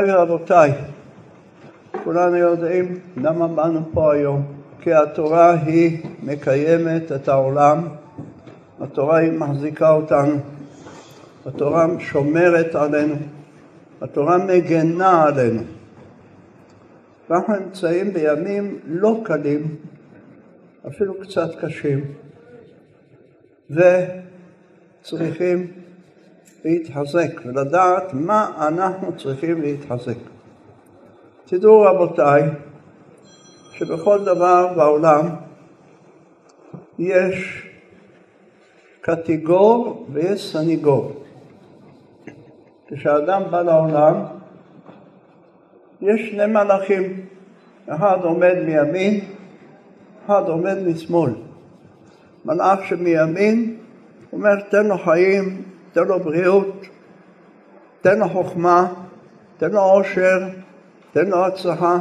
רבותיי, כולנו יודעים למה באנו פה היום, כי התורה היא מקיימת את העולם, התורה היא מחזיקה אותנו, התורה שומרת עלינו, התורה מגנה עלינו. ואנחנו נמצאים בימים לא קלים, אפילו קצת קשים, וצריכים להתחזק ולדעת מה אנחנו צריכים להתחזק. תדעו רבותיי, שבכל דבר בעולם יש קטגור ויש סניגור. כשאדם בא לעולם, יש שני מלאכים, אחד עומד מימין, אחד עומד משמאל. מלאך שמימין אומר תן לו חיים, תן לו בריאות, תן לו חוכמה, תן לו עושר, תן לו הצלחה.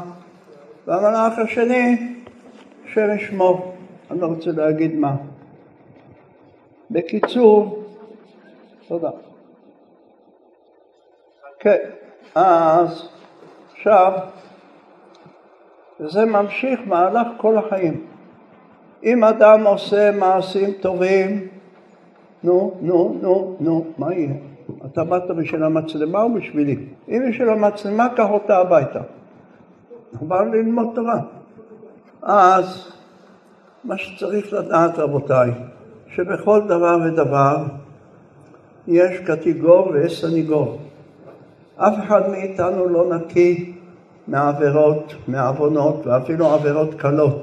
והמלאך השני, אשר ישמור, אני לא רוצה להגיד מה. בקיצור, תודה. כן, אז עכשיו, וזה ממשיך מהלך כל החיים. אם אדם עושה מעשים טובים, נו, נו, נו, נו, מה יהיה? אתה באת בשביל המצלמה או בשבילי? אם בשביל המצלמה, קח אותה הביתה. אנחנו באנו ללמוד תורה. אז מה שצריך לדעת, רבותיי, שבכל דבר ודבר יש קטגור ויש סניגור. אף אחד מאיתנו לא נקי מעבירות, מעוונות ואפילו עבירות קלות.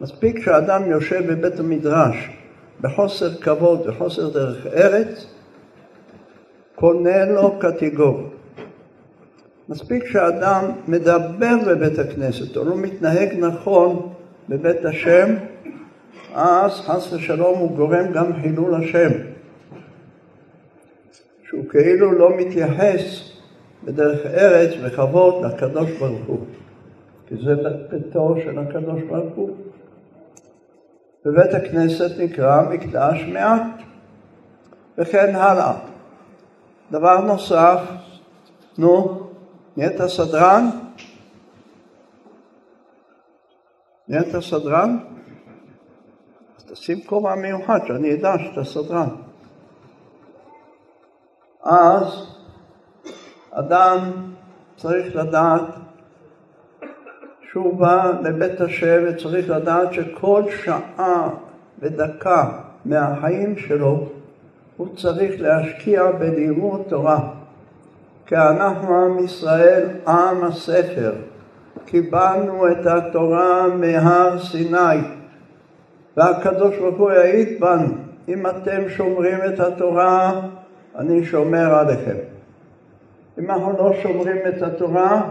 מספיק שאדם יושב בבית המדרש בחוסר כבוד וחוסר דרך ארץ, קונה לו קטגור. מספיק שאדם מדבר בבית הכנסת או לא מתנהג נכון בבית השם, אז חס ושלום הוא גורם גם חילול השם. שהוא כאילו לא מתייחס בדרך ארץ בכבוד לקדוש ברוך הוא, כי זה ביתו של הקדוש ברוך הוא. בבית הכנסת נקרא מקדש מעט, וכן הלאה. דבר נוסף, נו, נהיית סדרן? נהיית סדרן? אז תשים כובע מיוחד, שאני אדע שאתה סדרן. אז אדם צריך לדעת שהוא בא לבית השם וצריך לדעת שכל שעה ודקה מהחיים שלו הוא צריך להשקיע בלימוד תורה. כי אנחנו עם ישראל, עם הספר. קיבלנו את התורה מהר סיני, והקדוש ברוך הוא יעיד בנו, אם אתם שומרים את התורה, אני שומר עליכם. אם אנחנו לא שומרים את התורה,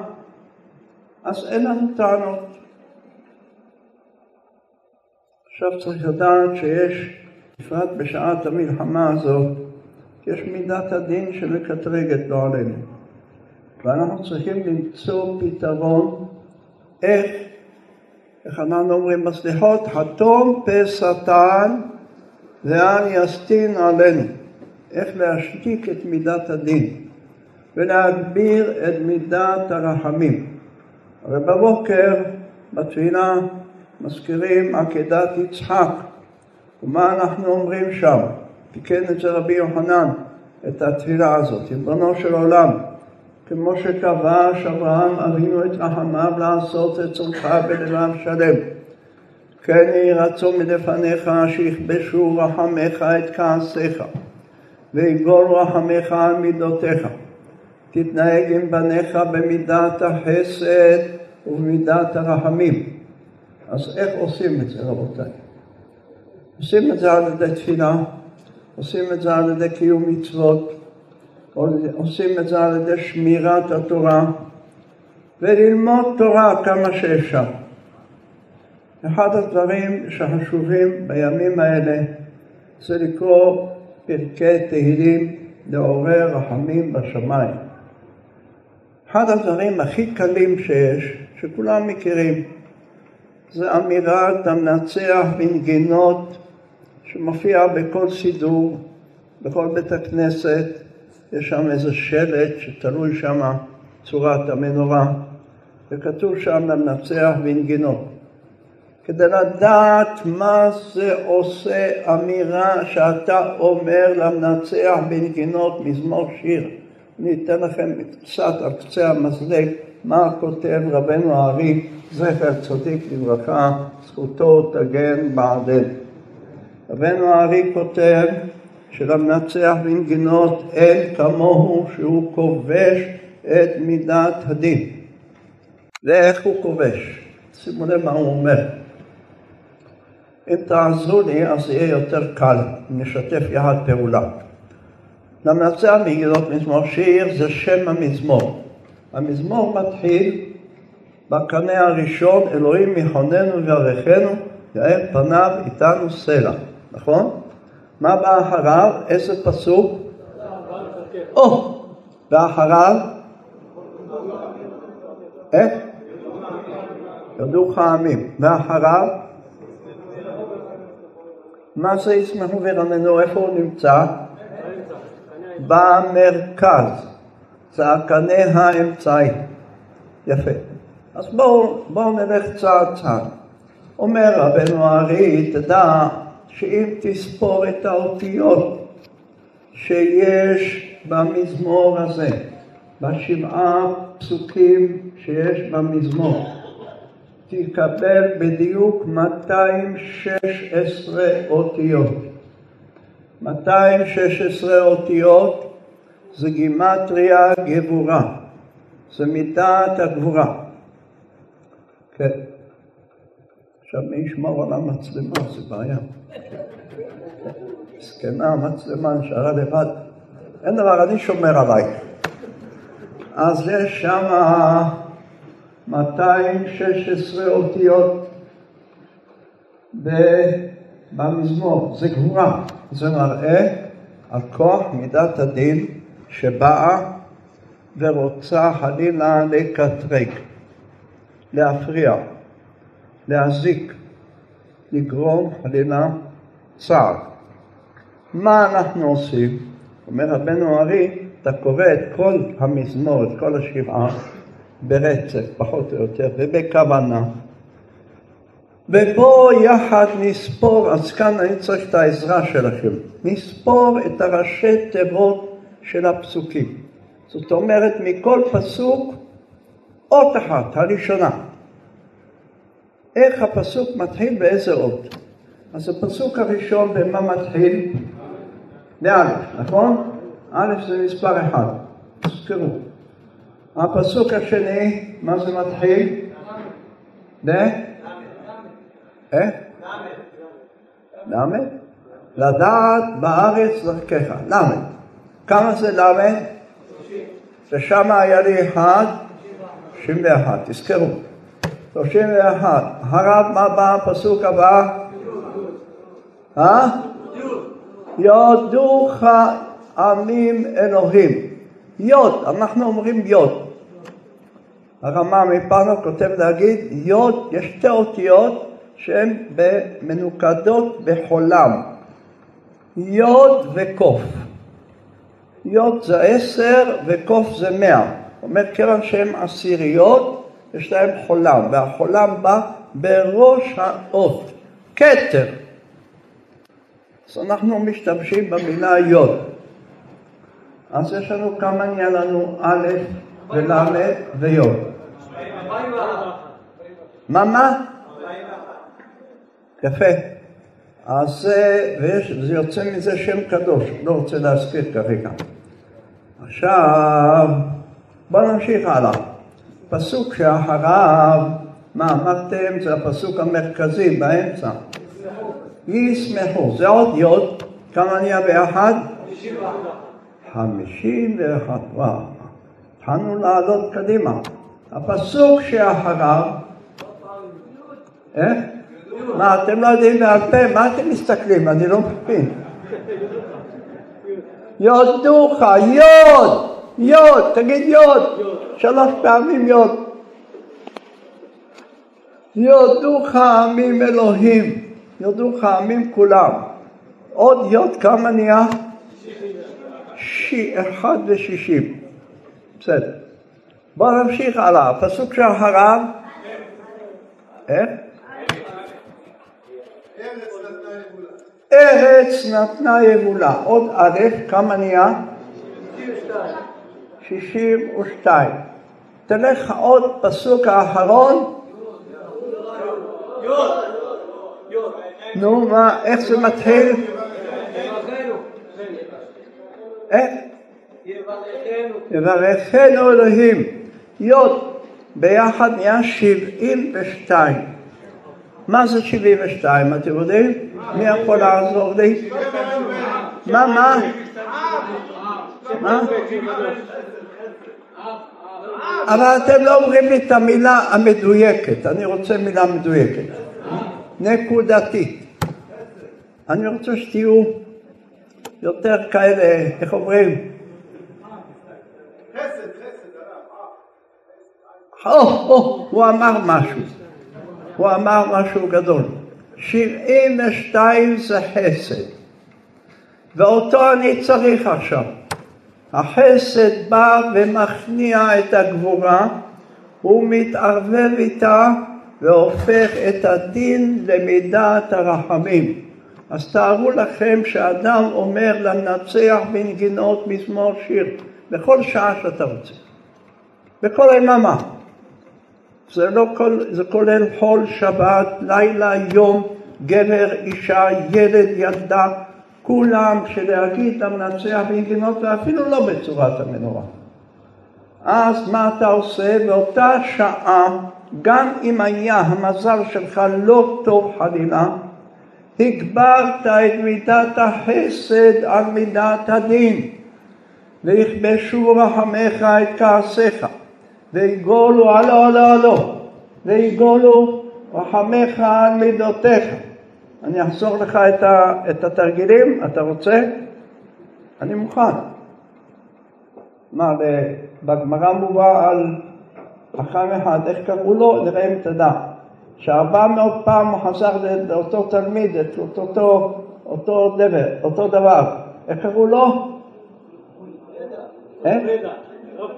אז אין לנו טענות. עכשיו צריך לדעת שיש, בפרט בשעת המלחמה הזאת, יש מידת הדין שמקטרגת לא עלינו. ואנחנו צריכים למצוא פתרון איך, איך אנחנו אומרים בסליחות, חתום פה שטן ואל יסטין עלינו. איך להשתיק את מידת הדין ולהגביר את מידת הרחמים. הרי בבוקר בתפילה מזכירים עקדת יצחק, ומה אנחנו אומרים שם? תיקן את זה רבי יוחנן, את התפילה הזאת, ריבונו של עולם, כמו שכבש אברהם אבינו את רחמיו לעשות את צורך בלבב שלם. כן יהי רצון מלפניך שיכבשו רחמך את כעסיך, ויגול רחמך על מידותיך. תתנהג עם בניך במידת החסד ובמידת הרחמים. אז איך עושים את זה רבותיי? עושים את זה על ידי תפילה, עושים את זה על ידי קיום מצוות, עושים את זה על ידי שמירת התורה וללמוד תורה כמה שאפשר. אחד הדברים שחשובים בימים האלה זה לקרוא פרקי תהילים לעורר רחמים בשמיים. אחד הדברים הכי קלים שיש, שכולם מכירים, זה אמירת המנצח בנגינות שמופיע בכל סידור, בכל בית הכנסת, יש שם איזה שלט שתלוי שם צורת המנורה, וכתוב שם למנצח בנגינות. כדי לדעת מה זה עושה אמירה שאתה אומר למנצח בנגינות מזמור שיר. אני אתן לכם קצת על קצה המזלג מה כותב רבנו הארי, זכר צדיק לברכה, זכותו תגן בעדנו. רבנו הארי כותב שלמנצח בנגינות אין כמוהו שהוא כובש את מידת הדין. ואיך הוא כובש? שימו לב מה הוא אומר. אם תעזרו לי אז יהיה יותר קל, נשתף יחד פעולה. למנצח בנגינות מזמור שיר זה שם המזמור. המזמור מתחיל בקנה הראשון, אלוהים יכוננו ויערכנו, יאר פניו איתנו סלע, נכון? מה בא אחריו? איזה פסוק? או! ואחריו? איך? יודוך העמים. ואחריו? מה זה ישמחו וירננו? איפה הוא נמצא? במרכז. הקנה האמצעי. יפה. אז בואו בוא נלך צעד צעד. אומר רבנו הארי, תדע שאם תספור את האותיות שיש במזמור הזה, בשבעה פסוקים שיש במזמור, תקבל בדיוק 216 אותיות. 216 אותיות זה גימטריה גבורה, זה מידת הגבורה. כן. עכשיו מי ישמור על המצלמה? זה בעיה. זקנה, המצלמה נשארה לבד. אין דבר, אני שומר עלייך. אז יש שם 216 אותיות במזמור, זה גבורה. זה מראה על כוח מידת הדין שבאה ורוצה חלילה לקטרג, להפריע, להזיק, לגרום חלילה צער. מה אנחנו עושים? אומר רבנו ארי, אתה קורא את כל המזמור, את כל השבעה, ברצף, פחות או יותר, ובכוונה. ובואו יחד נספור, אז כאן אני צריך את העזרה שלכם, נספור את הראשי תיבות של הפסוקים. זאת אומרת, מכל פסוק אות אחת, הראשונה. איך הפסוק מתחיל באיזה אות? אז הפסוק הראשון במה מתחיל? באלף, נכון? א' זה מספר אחד, תזכרו. הפסוק השני, מה זה מתחיל? ב? איך? ל'. לדעת בארץ דרכך, ל'. כמה זה ל'? ושם היה לי אחד, 61, תזכרו. 31. הרב, מה בא הפסוק הבא? אה? יודוך עמים אלוהים. יוד, אנחנו אומרים יוד. הרמ"א מפנו כותב להגיד, יוד, יש שתי אותיות שהן מנוקדות בחולם. יוד וקוף. יוד זה עשר וקוף זה מאה. אומר, כיוון שהן עשיריות, יש להם חולם, והחולם בא בראש האות, כתר. אז אנחנו משתמשים במילה יוד. אז יש לנו כמה נהיה לנו א' ול' ויוד. מה מה? יפה. אז זה, ויש, זה יוצא מזה שם קדוש, לא רוצה להזכיר כרגע. עכשיו, בואו נמשיך הלאה. פסוק שאחריו, מה אמרתם? זה הפסוק המרכזי באמצע. ישמחו. זה עוד יוד, כמה נהיה ביחד? חמישים ואחת. וואו. התחלנו לעלות קדימה. הפסוק שאחריו, איך? מה, אתם לא יודעים בעל פה? מה אתם מסתכלים? אני לא מבין. יודוך, יוד, יוד, תגיד יוד, שלוש פעמים יוד. יודוך עמים אלוהים, יודוך עמים כולם. עוד יוד כמה נהיה? אחד ושישים. בסדר. בואו נמשיך הלאה, הפסוק שאחריו. איך? ארץ נתנה יבולה. עוד א', כמה נהיה? 62. תלך עוד פסוק האחרון. נו, מה, איך זה מתחיל? איך? יברכנו אלוהים. יוד ביחד נהיה 72. מה זה 72, אתם יודעים? מי יכול לעזור לי? מה, מה? מה? אבל אתם לא אומרים לי את המילה המדויקת, אני רוצה מילה מדויקת. נקודתית. אני רוצה שתהיו יותר כאלה, איך אומרים? הוא אמר משהו, הוא אמר משהו גדול. שבעים ושתיים זה חסד, ואותו אני צריך עכשיו. החסד בא ומכניע את הגבורה, הוא מתערבב איתה והופך את הדין למידת הרחמים. אז תארו לכם שאדם אומר למנצח בנגינות מזמור שיר בכל שעה שאתה רוצה, בכל היממה. זה, לא כל, זה כולל חול, שבת, לילה, יום, גבר, אישה, ילד, ילדה, כולם שלהגיד למנצח בנגינות ואפילו לא בצורת המנורה. אז מה אתה עושה? באותה שעה, גם אם היה המזל שלך לא טוב חלילה, הגברת את מידת החסד על מידת הדין, ויכבשו רחמך את כעסיך. ויגולו עלו עלו עלו, ויגולו רחמך על מידותיך. אני אחזור לך את, ה, את התרגילים, אתה רוצה? אני מוכן. מה, בגמרא מובא על חכם אחד, איך קראו לו? נראה אם תדע. שארבע מאות פעם הוא חזר לאותו תלמיד, את אותו, אותו, אותו דבר, אותו דבר. איך קראו לו? פרדה.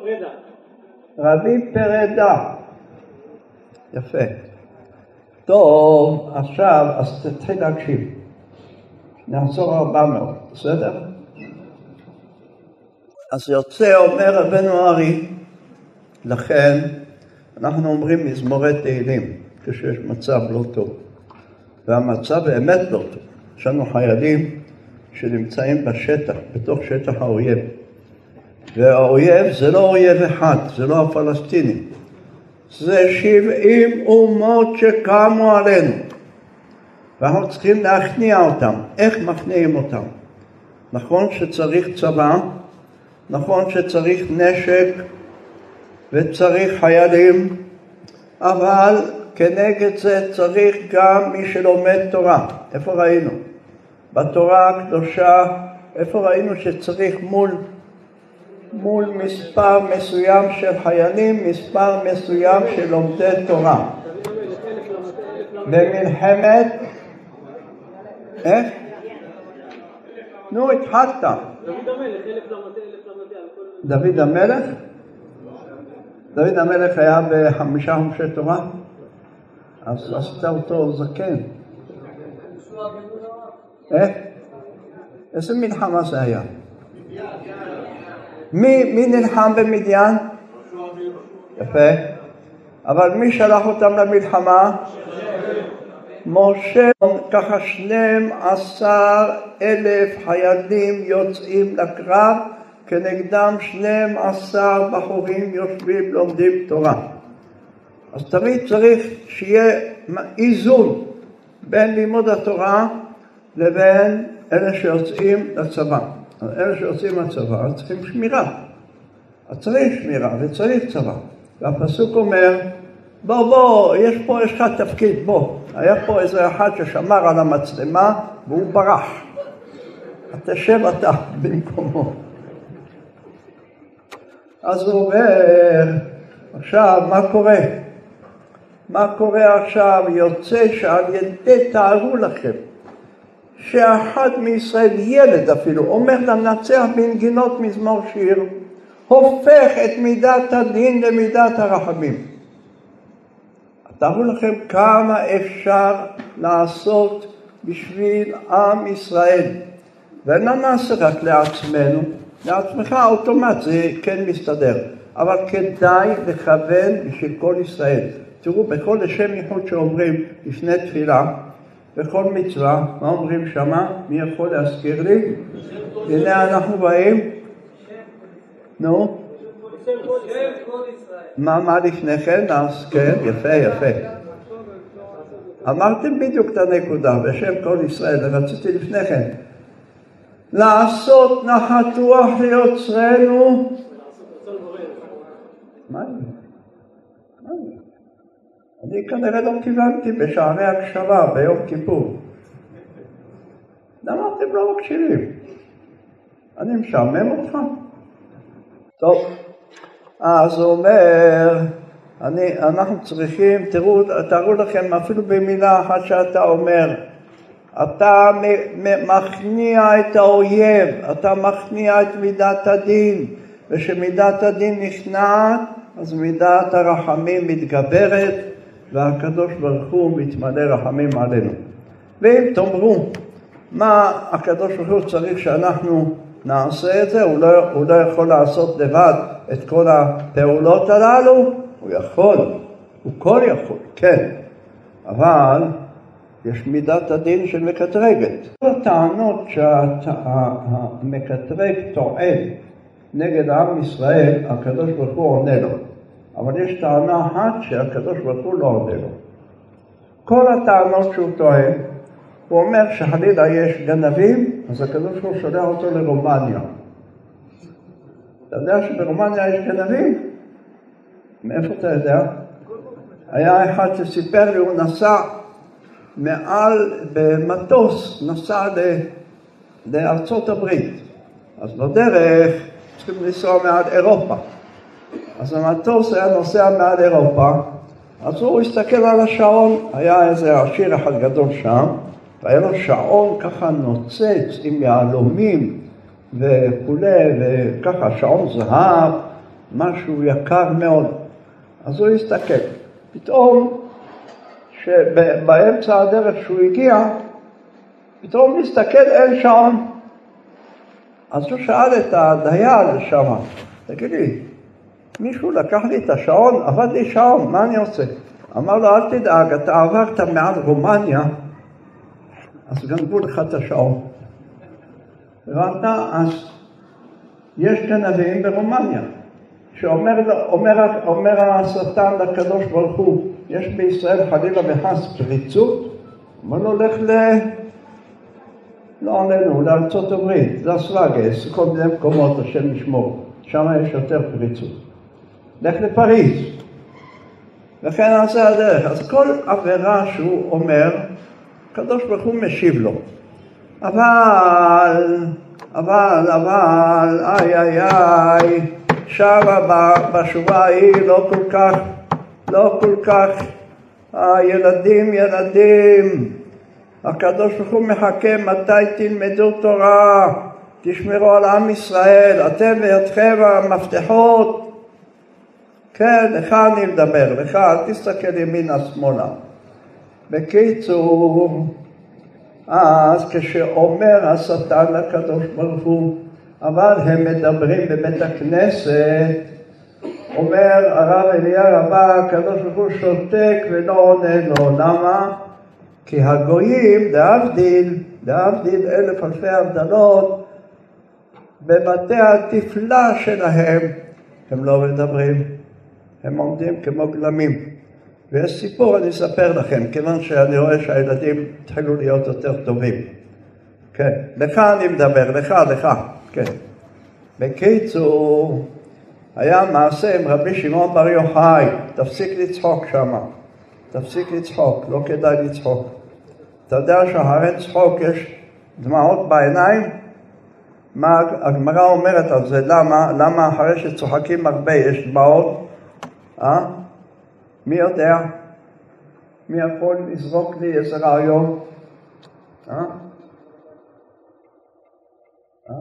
פרדה. רבי פרדה. יפה. טוב, עכשיו, אז תתחיל להקשיב. ארבע מאות, בסדר? אז יוצא, אומר רבנו ארי, לכן אנחנו אומרים מזמורי תהילים כשיש מצב לא טוב. והמצב באמת לא טוב. יש לנו חיילים שנמצאים בשטח, בתוך שטח האויב. והאויב זה לא אויב אחד, זה לא הפלסטינים. זה שבעים אומות שקמו עלינו. ואנחנו צריכים להכניע אותם. איך מכניעים אותם? נכון שצריך צבא, נכון שצריך נשק וצריך חיילים, אבל כנגד זה צריך גם מי שלומד תורה. איפה ראינו? בתורה הקדושה, איפה ראינו שצריך מול מול מספר מסוים של חיילים, מספר מסוים של לומדי תורה. במלחמת... איך? נו, התחלת. דוד המלך? דוד המלך היה בחמישה חומשי תורה? אז עשית אותו זקן. איך? איזה מלחמה זה היה? מי, מי נלחם במדיין? יפה. אבל מי שלח אותם למלחמה? משה, ככה שנים עשר אלף חיילים יוצאים לקרב, כנגדם שנים עשר בחורים יושבים לומדים תורה. אז תמיד צריך שיהיה איזון בין לימוד התורה לבין אלה שיוצאים לצבא. אלה שיוצאים מהצבא צריכים שמירה. אז צריך שמירה וצריך צבא. והפסוק אומר, בוא בוא, יש פה, יש לך תפקיד, בוא. היה פה איזה אחד ששמר על המצלמה והוא ברח. תשב אתה במקומו. אז הוא אומר, עכשיו, מה קורה? מה קורה עכשיו? יוצא שעל ידי, תארו לכם, שאחד מישראל, ילד אפילו, אומר למנצח בנגינות מזמור שיר, הופך את מידת הדין למידת הרחמים. תארו לכם כמה אפשר לעשות בשביל עם ישראל. ולא נעשה רק לעצמנו, לעצמך אוטומט זה כן מסתדר, אבל כדאי לכוון בשביל כל ישראל. תראו, בכל לשם ייחוד שאומרים לפני תפילה, בכל מצווה, מה אומרים שמה? מי יכול להזכיר לי? הנה אנחנו באים. נו? מה, מה לפני כן? אז כן, יפה, יפה. אמרתם בדיוק את הנקודה, בשם כל ישראל, רציתי לפני כן. לעשות נחת רוח ליוצרנו. מה? אני כנראה לא כיוונתי בשערי הקשבה ביום כיפור. למה אתם לא מקשיבים? אני משעמם אותך? טוב, אז הוא אומר, אני, אנחנו צריכים, תראו, תראו לכם אפילו במילה אחת שאתה אומר, אתה מכניע את האויב, אתה מכניע את מידת הדין, וכשמידת הדין נכנעת, אז מידת הרחמים מתגברת, והקדוש ברוך הוא מתמלא רחמים עלינו. ואם תאמרו, מה הקדוש ברוך הוא צריך שאנחנו נעשה את זה, הוא לא, הוא לא יכול לעשות לבד את כל הפעולות הללו, הוא יכול, הוא כל יכול, כן, אבל יש מידת הדין של מקטרגת. כל הטענות שהמקטרג טוען נגד עם ישראל, הקדוש ברוך הוא עונה לו. אבל יש טענה אחת שהקדוש ברוך הוא לא עונה לו. כל הטענות שהוא טוען, הוא אומר שחלילה יש גנבים, אז הקדוש ברוך הוא שולח אותו לרומניה. אתה יודע שברומניה יש גנבים? מאיפה אתה יודע? היה אחד שסיפר לי, הוא נסע מעל, במטוס, נסע לארצות הברית. אז בדרך צריכים לנסוע מעל אירופה. אז המטוס היה נוסע מעל אירופה, אז הוא הסתכל על השעון, היה איזה עשיר אחד גדול שם, והיה לו שעון ככה נוצץ עם יהלומים וכולי, וככה שעון זהב, משהו יקר מאוד. אז הוא הסתכל. פתאום, שבאמצע הדרך שהוא הגיע, פתאום מסתכל, אין שעון. אז הוא שאל את הדייל שם, תגיד לי, מישהו לקח לי את השעון, עבד לי שעון, מה אני עושה? אמר לו, אל תדאג, אתה עברת מעל רומניה, אז גנבו לך את השעון. הבנת? אז יש גנבים ברומניה, שאומר אומר, אומר השטן לקדוש ברוך הוא, יש בישראל חלילה וחס פריצות, אומר לו, לך ל... לא עלינו, לארצות הברית, לס וגאס, כל מיני מקומות, השם ישמור, שם יש יותר פריצות. לך לפריז. וכן נעשה הדרך. אז כל עבירה שהוא אומר, הקדוש ברוך הוא משיב לו. אבל, אבל, אבל, איי איי איי, שמה בשורה ההיא לא כל כך, לא כל כך, הילדים ילדים, הקדוש ברוך הוא מחכה מתי תלמדו תורה, תשמרו על עם ישראל, אתם וידכם המפתחות, כן, לך אני מדבר, לך, אל תסתכל ימינה שמאלה. בקיצור, אז כשאומר השטן לקדוש ברוך הוא, אבל הם מדברים בבית הכנסת, אומר הרב אליה רבה, הקדוש ברוך הוא שותק ולא עונה לו. למה? כי הגויים, להבדיל, להבדיל אלף אלפי הבדלות, בבתי התפלה שלהם הם לא מדברים. הם עומדים כמו גלמים. ויש סיפור, אני אספר לכם, כיוון שאני רואה שהילדים התחילו להיות יותר טובים. כן, לך אני מדבר, לך, לך, כן. בקיצור, היה מעשה עם רבי שמעון בר יוחאי, תפסיק לצחוק שמה, תפסיק לצחוק, לא כדאי לצחוק. אתה יודע שאחרי צחוק יש דמעות בעיניים? מה הגמרא אומרת על זה, למה? למה אחרי שצוחקים הרבה יש דמעות? אה? מי יודע? מי יכול לזרוק לי איזה רעיון? אה? אה?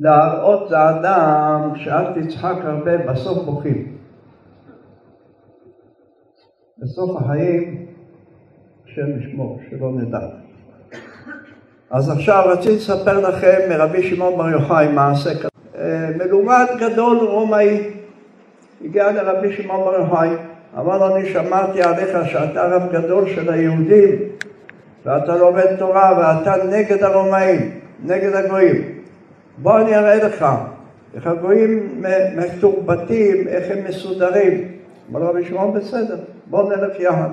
להראות לאדם שאל תצחק הרבה, בסוף בוכים. בסוף החיים, השם ישמור, שלא נדע. אז עכשיו רציתי לספר לכם מרבי שמעון בר יוחאי מעשה כזה. מלומד גדול רומאי הגיע לרבי שמעון בר יוחאי, אמר לו, אני שמעתי עליך שאתה רב גדול של היהודים ואתה לומד תורה ואתה נגד הרומאים, נגד הגויים. בוא אני אראה לך איך הגויים מתורבתים, איך הם מסודרים. אמר רבי שמעון, בסדר, בוא נלך יחד.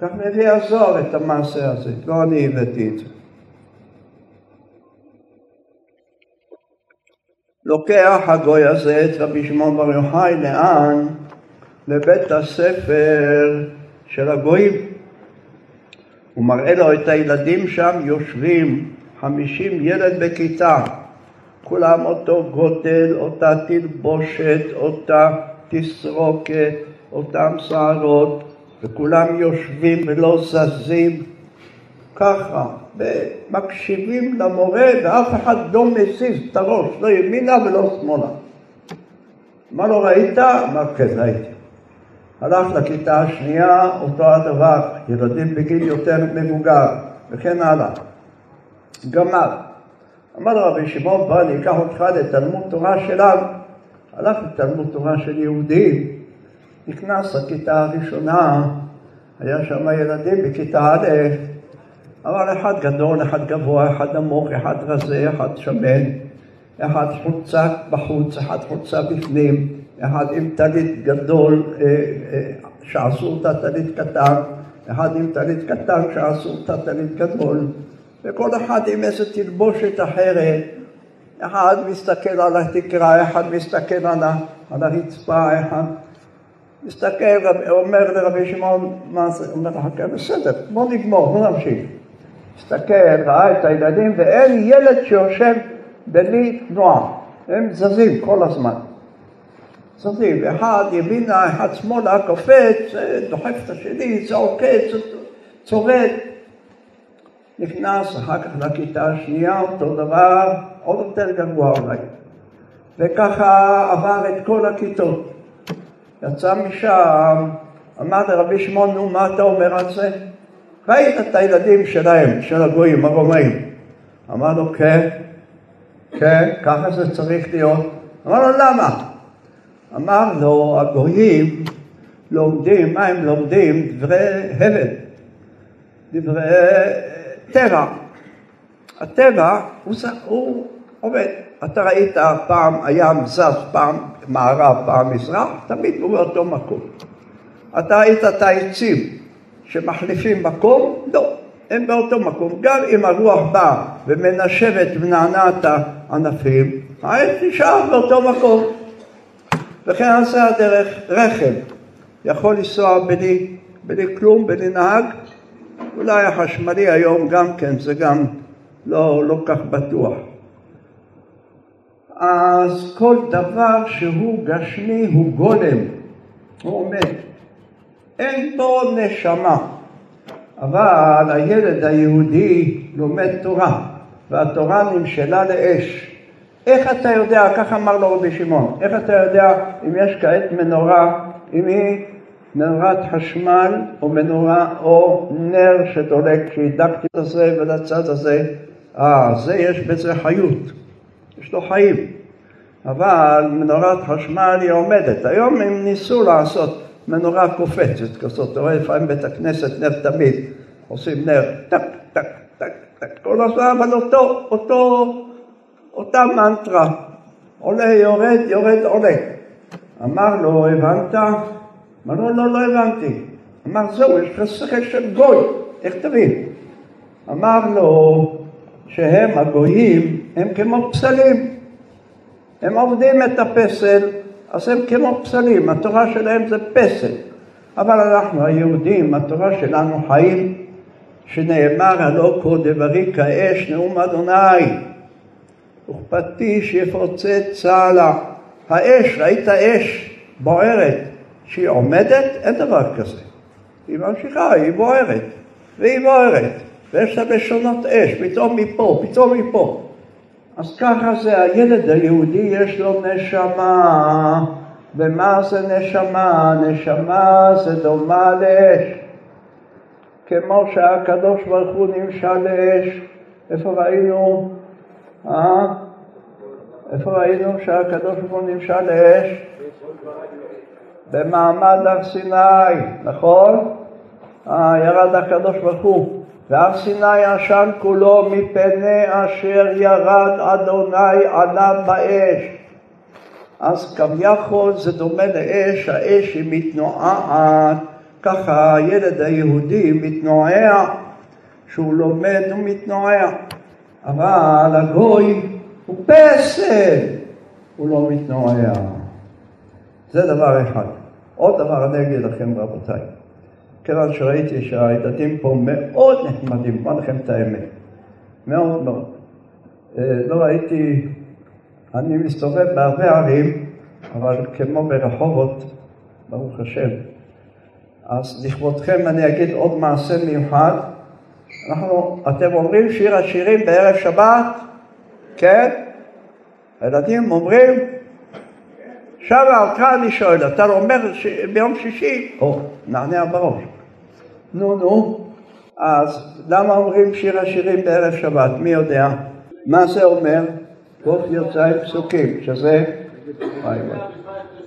כך מביא הזוהר את המעשה הזה, לא אני הבאתי את זה. לוקח הגוי הזה את רבי שמעון בר יוחאי, לאן? לבית הספר של הגויים. הוא מראה לו את הילדים שם יושבים, חמישים ילד בכיתה, כולם אותו גודל, אותה תלבושת, אותה תסרוקת, אותם שערות, וכולם יושבים ולא זזים ככה, ומקשיבים למורה ואף אחד לא מזיז את הראש, לא ימינה ולא שמאלה. מה לא ראית? אמר כן, ראיתי. הלך לכיתה השנייה, אותו הדבר, ילדים בגיל יותר מבוגר, וכן הלאה. גמר. אמר רבי שמעון, בוא אני אקח אותך לתלמוד תורה שלנו. הלך לתלמוד תורה של יהודים, נכנס לכיתה הראשונה, היה שם ילדים בכיתה א', אבל אחד גדול, אחד גבוה, אחד נמוך, אחד רזה, אחד שמן, אחד חוצה בחוץ, אחד חוצה בפנים, אחד עם טלית גדול אה, אה, שעשו אותה טלית קטן, אחד עם טלית קטן שעשו אותה טלית גדול, וכל אחד עם איזה תלבושת אחרת. אחד מסתכל על התקרה, אחד מסתכל על, הרצפה, אחד מסתכל, אומר לרבי שמעון, מה זה? אומר לך, כן, בסדר, בוא נגמור, בוא נמשיך. מסתכל, ראה את הילדים, ואין ילד שיושב בלי תנועה. הם זזים כל הזמן. זזים, אחד ימינה, אחד שמאלה, קופץ, דוחף את השני, זה עוקץ, צובט. נכנס אחר כך לכיתה השנייה, אותו דבר, עוד יותר גרוע אולי. וככה עבר את כל הכיתות. יצא משם, אמר לרבי שמעון, נו, מה אתה אומר על זה? ראית את הילדים שלהם, של הגויים, הרומאים. אמר לו, כן, כן, ככה זה צריך להיות. אמר לו, למה? אמר לו, הגויים לומדים, מה הם לומדים? דברי הבל, דברי טבע. הטבע הוא, הוא עובד. אתה ראית פעם הים זז, פעם מערב, פעם מזרח, תמיד הוא באותו מקום. אתה ראית את העצים שמחליפים מקום? לא, הם באותו מקום. גם אם הרוח באה ומנשבת ומנענעת הענפים, העץ נשאר באותו מקום. וכן עשה הדרך רכב, יכול לנסוע בלי, בלי כלום, בלי נהג, אולי החשמלי היום גם כן, זה גם לא, לא כך בטוח. אז כל דבר שהוא גשמי הוא גולם, הוא עומד. אין בו נשמה, אבל הילד היהודי לומד תורה, והתורה נמשלה לאש. איך אתה יודע, כך אמר לו רבי שמעון, איך אתה יודע אם יש כעת מנורה, אם היא מנורת חשמל או מנורה או נר שדולק, שהדקתי את זה ולצד הזה, אה, זה יש בזה חיות. יש לו חיים. אבל מנורת חשמל היא עומדת. היום הם ניסו לעשות מנורה קופצת כזאת, אתה רואה לפעמים בית הכנסת נר תמיד, עושים נר טק, טק, טק, טק, כל הזמן, אבל אותו, אותו, אותה מנטרה, עולה, יורד, יורד, עולה. אמר לו, הבנת? אמר לו, לא, לא הבנתי. אמר, זהו, יש לך שכל של גוי, איך תבין? אמר לו, שהם הגויים הם כמו פסלים. הם עובדים את הפסל, אז הם כמו פסלים, התורה שלהם זה פסל. אבל אנחנו היהודים, התורה שלנו חיים, שנאמר הלא כה דברי כאש נאום אדוני, וכפטיש יפוצץ צהלה. האש, ראית אש בוערת, שהיא עומדת? אין דבר כזה. היא ממשיכה, היא בוערת, והיא בוערת. ויש לה לשונות אש, פתאום מפה, פתאום מפה. אז ככה זה, הילד היהודי יש לו נשמה. ומה זה נשמה? נשמה זה דומה לאש. כמו שהקדוש ברוך הוא נמשל לאש. איפה ראינו? אה? איפה ראינו שהקדוש ברוך הוא נמשל לאש? במעמד הר סיני, נכון? אה, ירד הקדוש ברוך הוא. והר סיני עשן כולו מפני אשר ירד אדוני עליו באש. אז כביכול זה דומה לאש, האש היא מתנועעת, ככה הילד היהודי מתנועע, שהוא לומד הוא מתנועע, אבל הגוי הוא פסל, הוא לא מתנועע. זה דבר אחד. עוד דבר אני אגיד לכם רבותיי, כיוון שראיתי שהילדים פה מאוד נחמדים, אומר לכם את האמת, מאוד מאוד. אה, לא ראיתי אני מסתובב בהרבה ערים, אבל כמו ברחובות, ברוך השם. אז לכבודכם אני אגיד עוד מעשה מיוחד. אנחנו, אתם אומרים שיר השירים בערב שבת? כן? הילדים אומרים? עכשיו אותך אני שואל, אתה אומר ש... ביום שישי? או, נענה בראש. נו, נו. אז למה אומרים שיר השירים בערב שבת? מי יודע? מה זה אומר? קוף יוצאי פסוקים, שזה...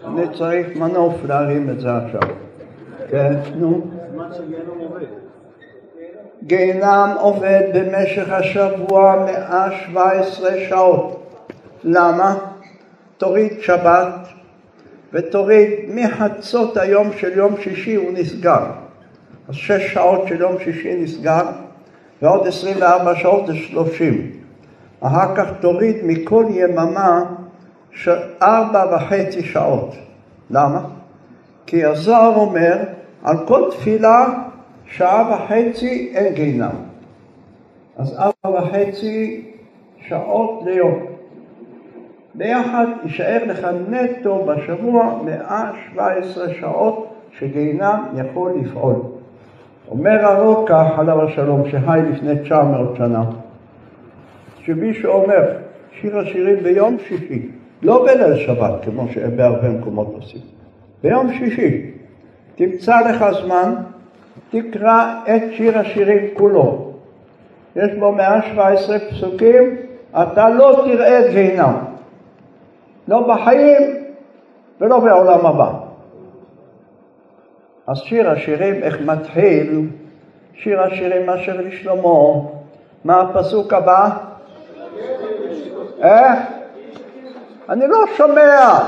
אני צריך מנוף להרים את זה עכשיו. כן, נו. גיהנם עובד במשך השבוע 117 שעות. למה? תוריד שבת ותוריד מחצות היום של יום שישי הוא נסגר. אז שש שעות של יום שישי נסגר ועוד 24 שעות זה 30. אחר כך תוריד מכל יממה ארבע וחצי שעות. למה? כי הזוהר אומר, על כל תפילה שעה וחצי אין גיהנם. אז ארבע וחצי שעות ליום. ביחד יישאר לך נטו בשבוע 117 שעות שגיהנם יכול לפעול. אומר הרוקח עליו השלום שחי לפני 900 שנה שמי שאומר שיר השירים ביום שישי, לא בליל שבת, כמו שבהרבה מקומות עושים, ביום שישי, תמצא לך זמן, תקרא את שיר השירים כולו. יש בו 117 פסוקים, אתה לא תראה את גיהנם. לא בחיים ולא בעולם הבא. אז שיר השירים, איך מתחיל? שיר השירים אשר לשלמה. מה הפסוק הבא? איך? אני לא שומע.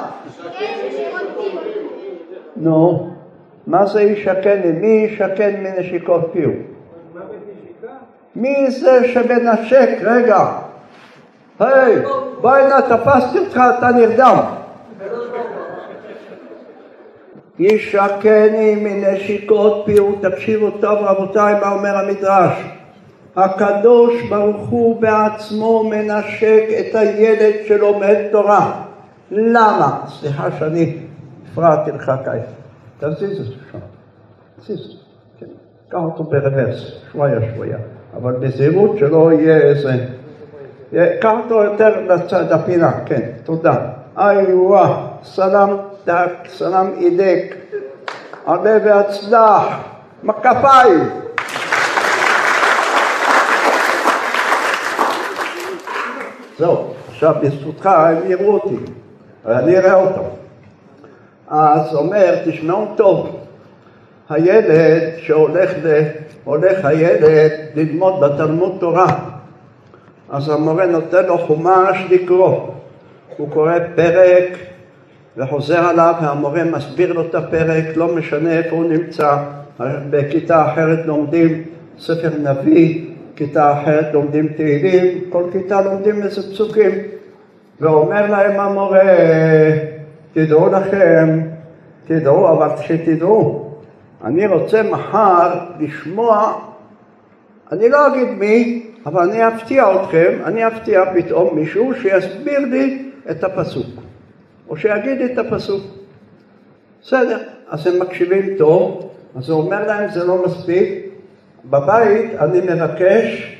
נו, מה זה ישכן לי? מי ישכן מנשיקות פיו? מי זה שמנשק? רגע. היי, בוא הנה, תפסתי אותך, אתה נרדם. ישקני מנשיקות פיו, תקשיבו טוב רבותיי מה אומר המדרש. הקדוש ברוך הוא בעצמו מנשק את הילד שלומד תורה. למה? סליחה שאני הפרעתי לך כעת. תזיז את זה שם. תזיז. כן. קח אותו ברוורס, שויה שויה. אבל בזהירות שלא יהיה איזה... קח אותו יותר לצד הפינה, כן, תודה. איווה, סלאם דק, סלאם אידק, עלה והצלח, מקפיים. זהו, עכשיו בזכותך הם יראו אותי, אני אראה אותם. אז אומר, תשמעו טוב, הילד שהולך ל... הולך הילד ללמוד בתלמוד תורה, אז המורה נותן לו חומש לקרוא. הוא קורא פרק וחוזר עליו, והמורה מסביר לו את הפרק, לא משנה איפה הוא נמצא. בכיתה אחרת לומדים ספר נביא, כיתה אחרת לומדים תהילים, כל כיתה לומדים איזה פסוקים. ואומר להם המורה, תדעו לכם, תדעו, אבל שתדעו, אני רוצה מחר לשמוע, אני לא אגיד מי, אבל אני אפתיע אתכם, אני אפתיע פתאום מישהו שיסביר לי את הפסוק, או שיגיד את הפסוק. בסדר, אז הם מקשיבים טוב, אז הוא אומר להם זה לא מספיק, בבית אני מבקש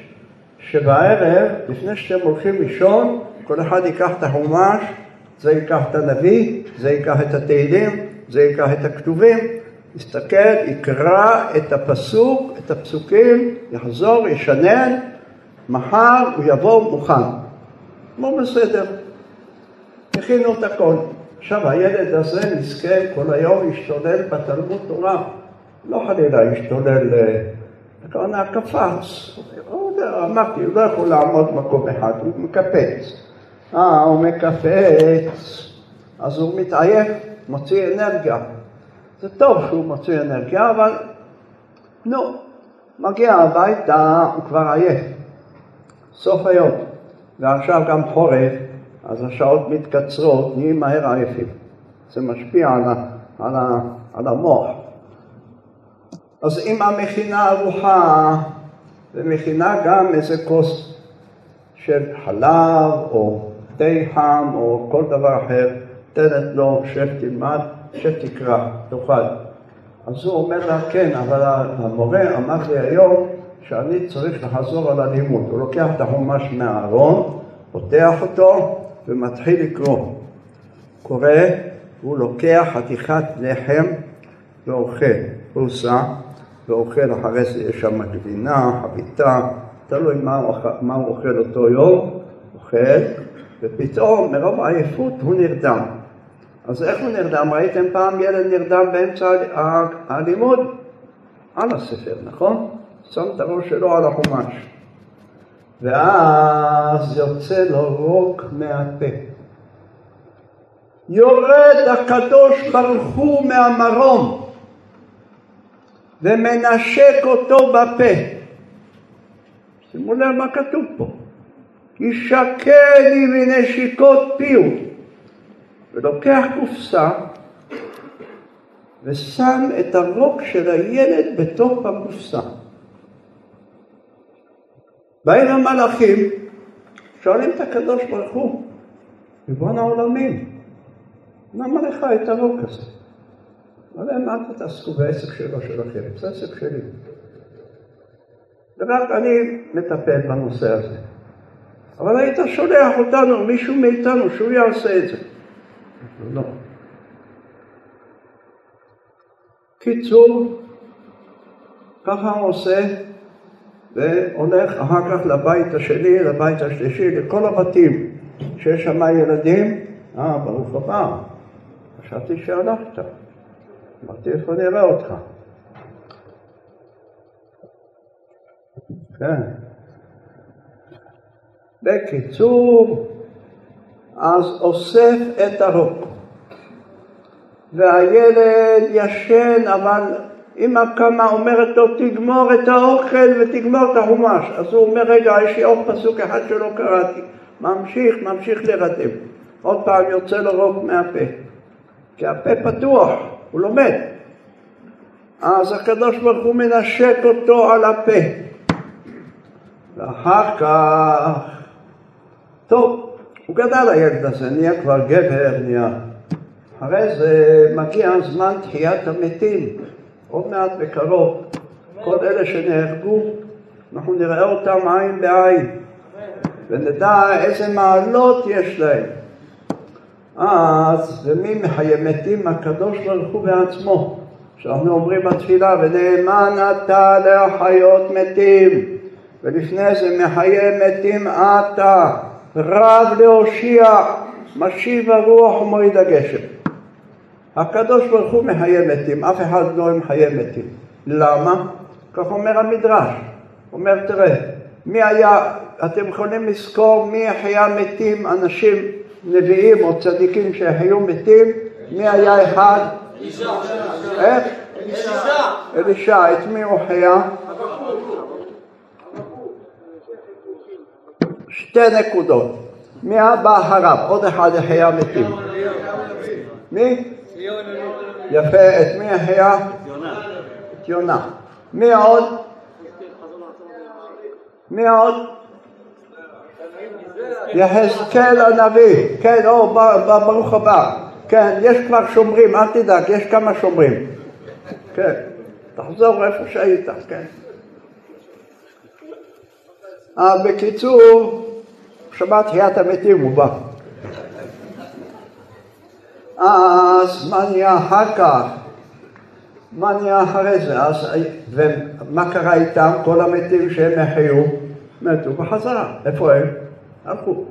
שבערב, לפני שאתם הולכים לישון, כל אחד ייקח את החומש, זה ייקח את הנביא, זה ייקח את התהילים, זה ייקח את הכתובים, יסתכל, יקרא את הפסוק, את הפסוקים, יחזור, ישנן, מחר הוא יבוא מוכן. לא בסדר, הכינו את הכל. עכשיו הילד הזה מסכן כל היום ישתולל בתלמוד תורה, לא חלילה ישתולל, הכוונה קפץ, אמרתי, הוא לא יכול לעמוד במקום אחד, הוא מקפץ. אה, הוא מקפץ, אז הוא מתעייף, מוציא אנרגיה. זה טוב שהוא מוציא אנרגיה, אבל נו, מגיע הביתה, הוא כבר עייף. סוף היום, ועכשיו גם חורף, אז השעות מתקצרות, נהיים מהר עייפים. זה משפיע על, ה, על, ה, על המוח. אז אם המכינה ארוחה, ומכינה גם איזה כוס של חלב, או תה חם, או כל דבר אחר, נותנת לו, שב תלמד, שב תקרא, תאכל. אז הוא אומר לה, כן, אבל המורה אמר לי היום שאני צריך לחזור על הלימוד. הוא לוקח את החומש מהארון, פותח אותו ומתחיל לקרוא. קורא, הוא לוקח חתיכת לחם ואוכל, פרוסה, ואוכל אחרי זה יש שם גבינה, חביתה, תלוי מה, מה הוא אוכל אותו יום, אוכל, ופתאום מרוב עייפות הוא נרדם. אז איך הוא נרדם? ראיתם פעם ילד נרדם באמצע הלימוד? על הספר, נכון? שם את הראש שלו על החומש. ואז יוצא לו רוק מהפה. יורד הקדוש ברוך הוא מהמרום ומנשק אותו בפה. שימו לב מה כתוב פה. ישקה לי מנשיקות פיו. ולוקח קופסה ושם את הרוק של הילד בתוך הקופסה. באים המלאכים, שואלים את הקדוש ברוך הוא, ריבון העולמים, למה לך את הרוק הזה? לא יודע מה תתעסקו בעסק שלו שלכם, זה עסק שלי. ורק אני מטפל בנושא הזה. אבל היית שולח אותנו, מישהו מאיתנו, שהוא יעשה את זה. לא. קיצור, ככה עושה, והולך אחר כך לבית השני, לבית השלישי, לכל הבתים שיש שם ילדים, אה, ברוך הבא, חשבתי שהלכת, אמרתי איפה נראה אותך. כן. בקיצור, אז אוסף את הרוק. והילד ישן, אבל אמא קמה אומרת לו, תגמור את האוכל ותגמור את החומש. אז הוא אומר, רגע, יש לי עוד פסוק אחד שלא קראתי. ממשיך, ממשיך לרדם. עוד פעם יוצא לו רוק מהפה. כי הפה פתוח, הוא לומד. אז הקדוש ברוך הוא מנשק אותו על הפה. ואחר כך, טוב, הוא גדל הילד הזה, נהיה כבר גבר, נהיה... אחרי זה מגיע זמן תחיית המתים, עוד מעט בקרוב. כל אלה שנהרגו, אנחנו נראה אותם עין בעין, ונדע איזה מעלות יש להם. אז, ומי מחיי מתים? הקדוש ברוך הוא בעצמו. שאנחנו אומרים בתפילה, ונאמן אתה להחיות מתים, ולפני זה מחיי מתים אתה. רב להושיע, משיב הרוח ומוריד הגשם. הקדוש ברוך הוא מחיה מתים, אף אחד לא מחיה מתים. למה? כך אומר המדרש. אומר, תראה, מי היה, אתם יכולים לזכור מי החיה מתים, אנשים נביאים או צדיקים שהחיו מתים, מי היה אחד? אלישע. איך? אלישע. אלישע, את מי הוא חיה? שתי נקודות. מי הבא אחריו? עוד אחד יחיה מתים. מי? יפה, את מי יחיה? את יונה. מי עוד? מי עוד? יחזקאל הנביא, כן, או, ברוך הבא. כן, יש כבר שומרים, אל תדאג, יש כמה שומרים. כן, תחזור איפה שהיית, כן. בקיצור, שמע תחיית המתים, הוא בא. אז מה נהיה אחר כך? מה נהיה אחרי זה? אז, ומה קרה איתם? כל המתים שהם החיו, מתו בחזרה. איפה הם? הלכו.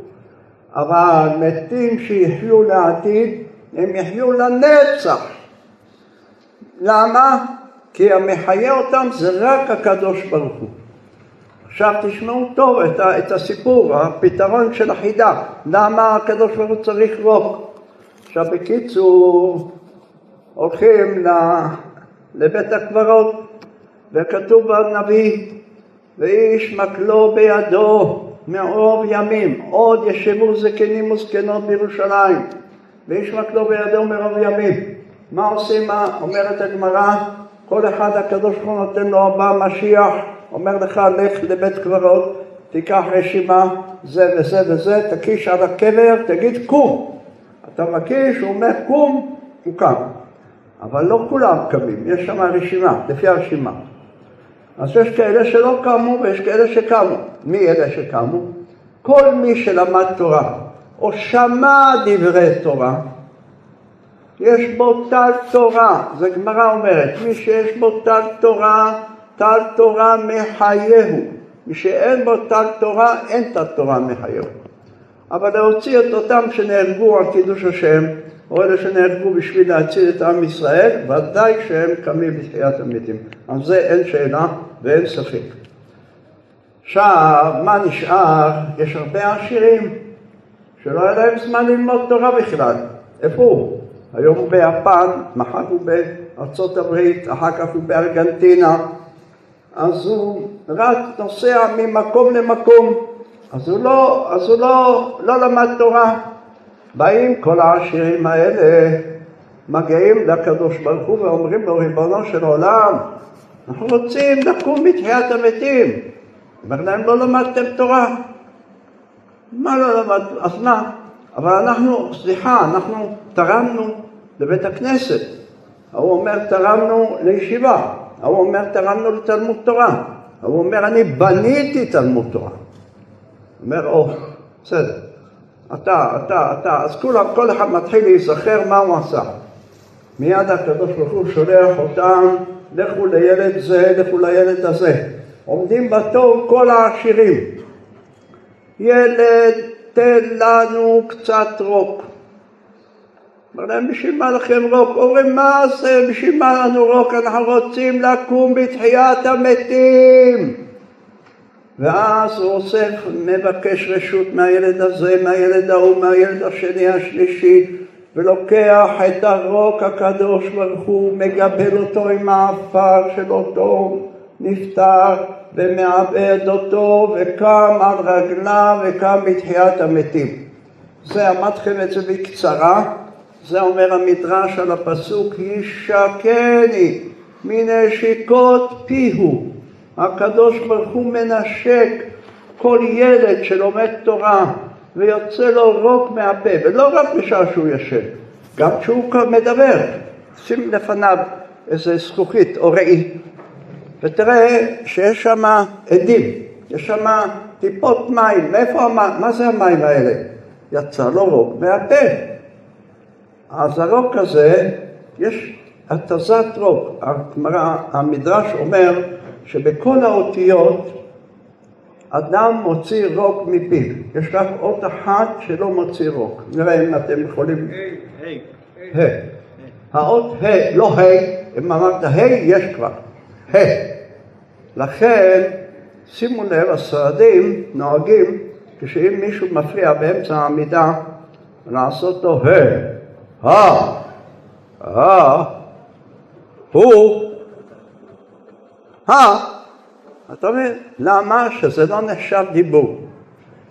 אבל מתים שיחיו לעתיד, הם יחיו לנצח. למה? כי המחיה אותם זה רק הקדוש ברוך הוא. עכשיו תשמעו טוב את, הסיפור, הפתרון של החידה, למה הקדוש ברוך הוא צריך רוק. עכשיו בקיצור, הולכים לבית הקברות, וכתוב בנביא, ואיש מקלו בידו מערוב ימים, עוד ישבו זקנים וזקנות בירושלים, ואיש מקלו בידו מערוב ימים. מה עושים? אומרת הגמרא? כל אחד הקדוש ברוך הוא נותן לו הבא משיח, אומר לך לך לבית קברות, תיקח רשימה, זה וזה וזה, תקיש על הקבר, תגיד קום. אתה מקיש, הוא אומר קום, הוא קם. אבל לא כולם קמים, יש שם רשימה, לפי הרשימה. אז יש כאלה שלא קמו ויש כאלה שקמו. מי אלה שקמו? כל מי שלמד תורה או שמע דברי תורה, יש בו טל תורה, זה גמרא אומרת, מי שיש בו טל תורה, טל תורה מחייהו. מי שאין בו טל תורה, אין טל תורה מחייהו. אבל להוציא את אותם שנהרגו על קידוש השם, או אלה שנהרגו בשביל להציל את עם ישראל, ודאי שהם קמים בתחיית המתים. על זה אין שאלה ואין ספק. עכשיו, מה נשאר? יש הרבה עשירים שלא היה להם זמן ללמוד תורה בכלל. איפה הוא? היום הוא ביפן, מחר הוא בארצות הברית, אחר כך הוא בארגנטינה. אז הוא רק נוסע ממקום למקום, אז הוא לא, אז הוא לא, לא למד תורה. באים כל העשירים האלה, מגיעים לקדוש ברוך הוא ואומרים לו, ריבונו של עולם, אנחנו רוצים לקום מתחיית המתים. אומר להם, לא למדתם תורה. מה לא למדתם? אז מה? אבל אנחנו, סליחה, אנחנו תרמנו לבית הכנסת. ההוא אומר, תרמנו לישיבה. ההוא אומר, תרמנו לתלמוד תורה. ההוא אומר, אני בניתי תלמוד תורה. אומר, או, בסדר. אתה, אתה, אתה, אז כולם, כל אחד מתחיל להיזכר מה הוא עשה. מיד הקדוש ברוך הוא שולח אותם, לכו לילד זה, לכו לילד הזה. עומדים בתור כל העשירים. ילד, תן לנו קצת רוק. אומר להם, בשביל מה לכם רוק? אומרים, מה זה, בשביל מה לנו רוק? אנחנו רוצים לקום בתחיית המתים. ואז הוא אוסף, מבקש רשות מהילד הזה, מהילד ההוא, מהילד השני, השלישי, ולוקח את הרוק הקדוש ברוך הוא, מגבל אותו עם העפר של אותו נפטר, ומעבד אותו, וקם על רגליו, וקם בתחיית המתים. זה אמרתכם את זה בקצרה, זה אומר המדרש על הפסוק, ישקני מנשיקות פיהו. הקדוש ברוך הוא מנשק כל ילד שלומד תורה ויוצא לו רוק מהפה, ולא רק בשעה שהוא ישן, גם כשהוא מדבר. שים לפניו איזה זכוכית או ראי, ותראה שיש שם עדים, יש שם טיפות מים, מאיפה המים? מה זה המים האלה? יצא לו רוק מהפה. אז הרוק הזה, יש התזת רוק. המדרש אומר שבכל האותיות אדם מוציא רוק מפיו. יש רק אות אחת שלא מוציא רוק. נראה אם אתם יכולים... ה' האות ה', לא ה', אם אמרת ה', יש כבר. ה'. לכן, שימו לב, הסועדים נוהגים, כשאם מישהו מפריע באמצע העמידה, לעשות לו ה', ה', ה', הוא אתה מבין? למה? שזה לא נחשב דיבור.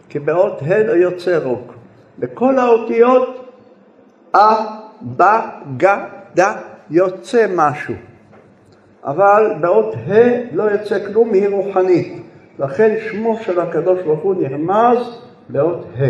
כי באות ה' יוצא רוק. בכל האותיות א, ב, ג, ד, יוצא משהו. אבל באות ה' לא יוצא כלום, היא רוחנית. לכן שמו של הקדוש ברוך הוא נרמז באות ה'.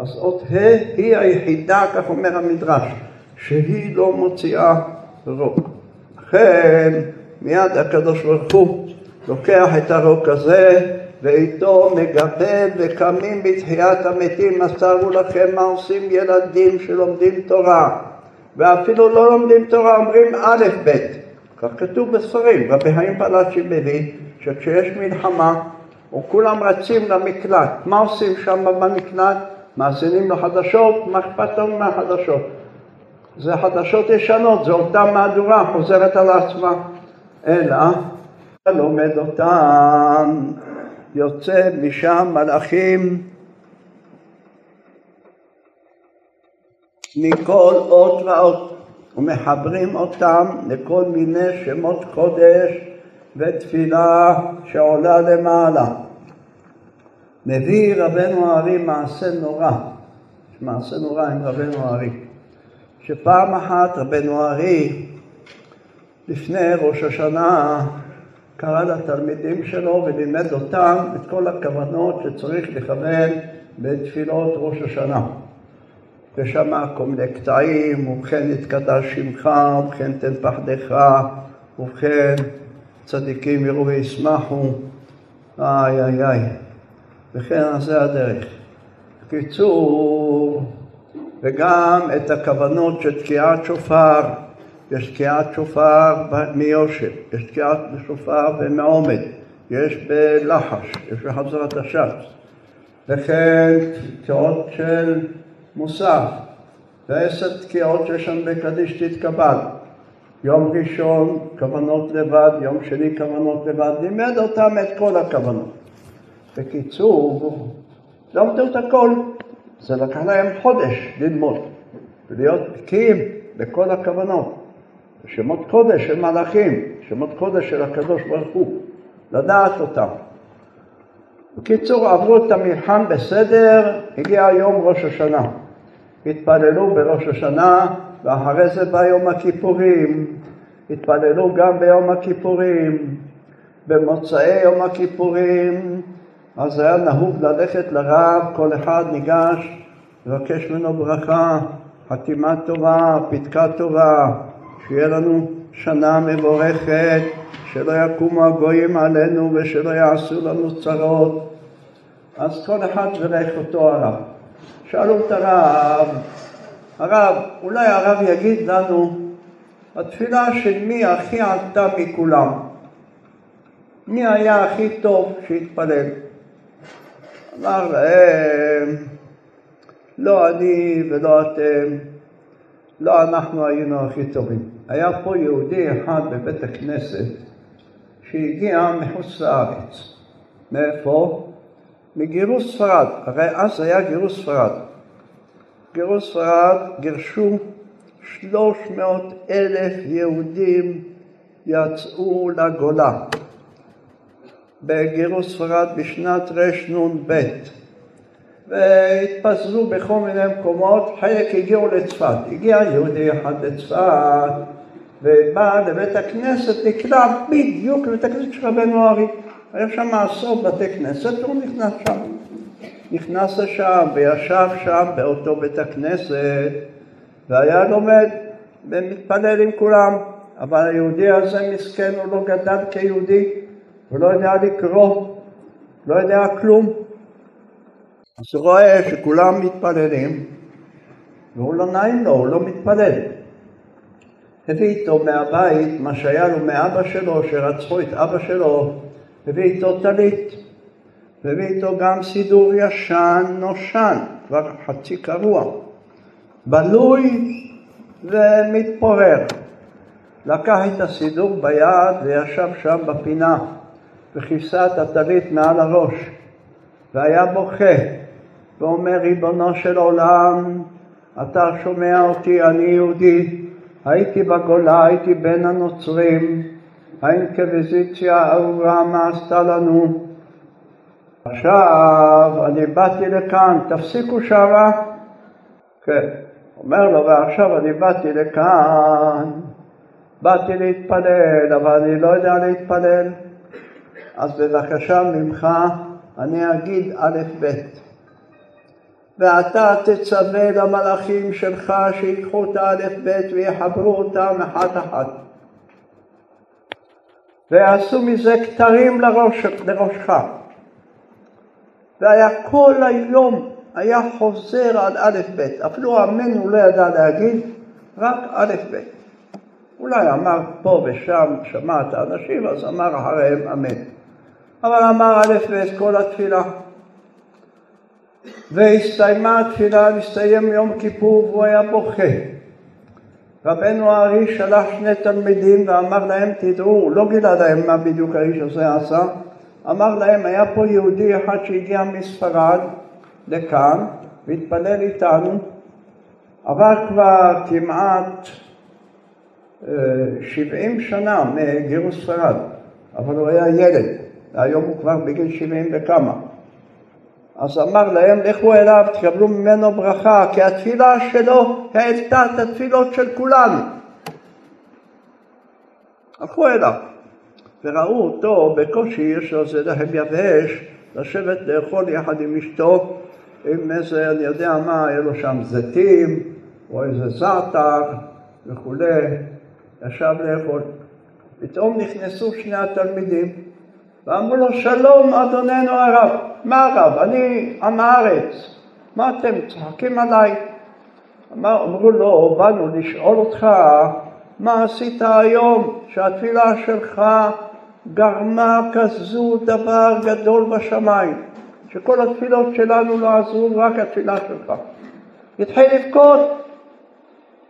אז אות ה' היא היחידה, כך אומר המדרש, שהיא לא מוציאה רוק. לכן מיד הקדוש ברוך הוא לוקח את הרוק הזה ואיתו מגבל וקמים בתחיית המתים, מסרו לכם מה עושים ילדים שלומדים תורה, ואפילו לא לומדים תורה, אומרים א' ב', כך כתוב בספרים, רבי חיים פלאצ'י מביא, שכשיש מלחמה, וכולם רצים למקלט, מה עושים שם במקלט? מאזינים לחדשות, מה אכפת לנו מהחדשות? זה חדשות ישנות, זו אותה מהדורה חוזרת על עצמה. אלא, לומד אותם, יוצא משם מלאכים. מכל אות ואות, ומחברים אותם לכל מיני שמות קודש ותפילה שעולה למעלה. מביא רבנו הארי מעשה נורא, מעשה נורא עם רבנו הארי, שפעם אחת רבנו הארי לפני ראש השנה קרא לתלמידים שלו ולימד אותם את כל הכוונות שצריך לכוון בתפילות ראש השנה. ושמע כל מיני קטעים, ובכן יתקדש שמך, ובכן תן פחדך, ובכן צדיקים יראו וישמחו, איי איי איי. וכן זה הדרך. בקיצור, וגם את הכוונות של תקיעת שופר, יש תקיעת שופר מיושב, יש תקיעת שופר במעומד, יש בלחש, יש בחזרת השץ, וכן תקיעות של מוסף, ועשר תקיעות שיש שם בקדיש תתקבל. יום ראשון כוונות לבד, יום שני כוונות לבד, לימד אותם את כל הכוונות. בקיצור, למדו את הכל. זה לקח להם חודש ללמוד ולהיות בקיאים בכל הכוונות. שמות קודש של מלאכים, שמות קודש של הקדוש ברוך הוא, לדעת אותם. בקיצור, עברו את המלחם בסדר, הגיע יום ראש השנה. התפללו בראש השנה, ואחרי זה בא יום הכיפורים. התפללו גם ביום הכיפורים. במוצאי יום הכיפורים אז היה נהוג ללכת לרב, כל אחד ניגש, לבקש ממנו ברכה, חתימה טובה, פתקה טובה, שיהיה לנו שנה מבורכת, שלא יקומו הגויים עלינו ושלא יעשו לנו צרות. אז כל אחד בירך אותו הרב. שאלו את הרב, הרב, אולי הרב יגיד לנו, התפילה של מי הכי עלתה מכולם? מי היה הכי טוב שהתפלל? אמר להם, לא אני ולא אתם, לא אנחנו היינו הכי טובים. היה פה יהודי אחד בבית הכנסת שהגיע מחוץ לארץ. מאיפה? מגירוש ספרד, הרי אז היה גירוש ספרד. גירוש ספרד גירשו שלוש מאות אלף יהודים יצאו לגולה. בגירוש ספרד בשנת רנ"ב והתפזרו בכל מיני מקומות, חלק הגיעו לצפת. הגיע יהודי אחד לצפת ובא לבית הכנסת, נקלע בדיוק לבית הכנסת של רבנו ארי. היה שם עשרות בתי כנסת והוא נכנס שם. נכנס לשם וישב שם באותו בית הכנסת והיה לומד ומתפלל עם כולם. אבל היהודי הזה מסכן, הוא לא גדל כיהודי, הוא לא יודע לקרוא, לא יודע כלום. אז הוא רואה שכולם מתפללים, והוא לא נעים לו, הוא לא מתפלל. הביא איתו מהבית מה שהיה לו מאבא שלו, שרצחו את אבא שלו, הביא איתו טלית, והביא איתו גם סידור ישן נושן, כבר חצי קרוע, בלוי ומתפורר. לקח את הסידור ביד וישב שם בפינה. וכיסה את הטלית מעל הראש, והיה בוכה, ואומר, ריבונו של עולם, אתה שומע אותי, אני יהודי, הייתי בגולה, הייתי בין הנוצרים, האינקוויזיציה הארורה מה עשתה לנו. עכשיו אני באתי לכאן, תפסיקו שרה. כן, אומר לו, ועכשיו אני באתי לכאן, באתי להתפלל, אבל אני לא יודע להתפלל. אז בבקשה ממך אני אגיד א' ב' ואתה תצווה למלאכים שלך שיקחו את האלף ב' ויחברו אותם אחת אחת ויעשו מזה כתרים לראש, לראשך והיה כל היום, היה חוזר על א' ב', אפילו אמן הוא לא ידע להגיד, רק א' ב'. אולי אמר פה ושם, שמע את האנשים, אז אמר אחריהם אמן. אבל אמר א' ב' כל התפילה. והסתיימה התפילה, נסתיים יום כיפור והוא היה בוכה. רבנו הארי שלח שני תלמידים ואמר להם, תדעו, לא גילה להם מה בדיוק האיש הזה עשה, אמר להם, היה פה יהודי אחד שהגיע מספרד לכאן והתפלל איתנו, עבר כבר כמעט אה, שבעים שנה מגירוש ספרד, אבל הוא היה ילד, והיום הוא כבר בגיל שבעים וכמה. אז אמר להם, לכו אליו, תקבלו ממנו ברכה, כי התפילה שלו העלתה את התפילות של כולנו. הלכו אליו, וראו אותו, בקושי יש לו איזה לחם יבש, לשבת לאכול יחד עם אשתו, עם איזה, אני יודע מה, היה לו שם זיתים, או איזה זעתר וכולי, ישב לאכול. פתאום נכנסו שני התלמידים, ואמרו לו, שלום אדוננו הרב. מה הרב? אני עם הארץ. מה אתם צוחקים עליי? אמר, אמרו לו, באנו לשאול אותך מה עשית היום שהתפילה שלך גרמה כזו דבר גדול בשמיים, שכל התפילות שלנו לא עזרו, רק התפילה שלך. התחיל לבכות,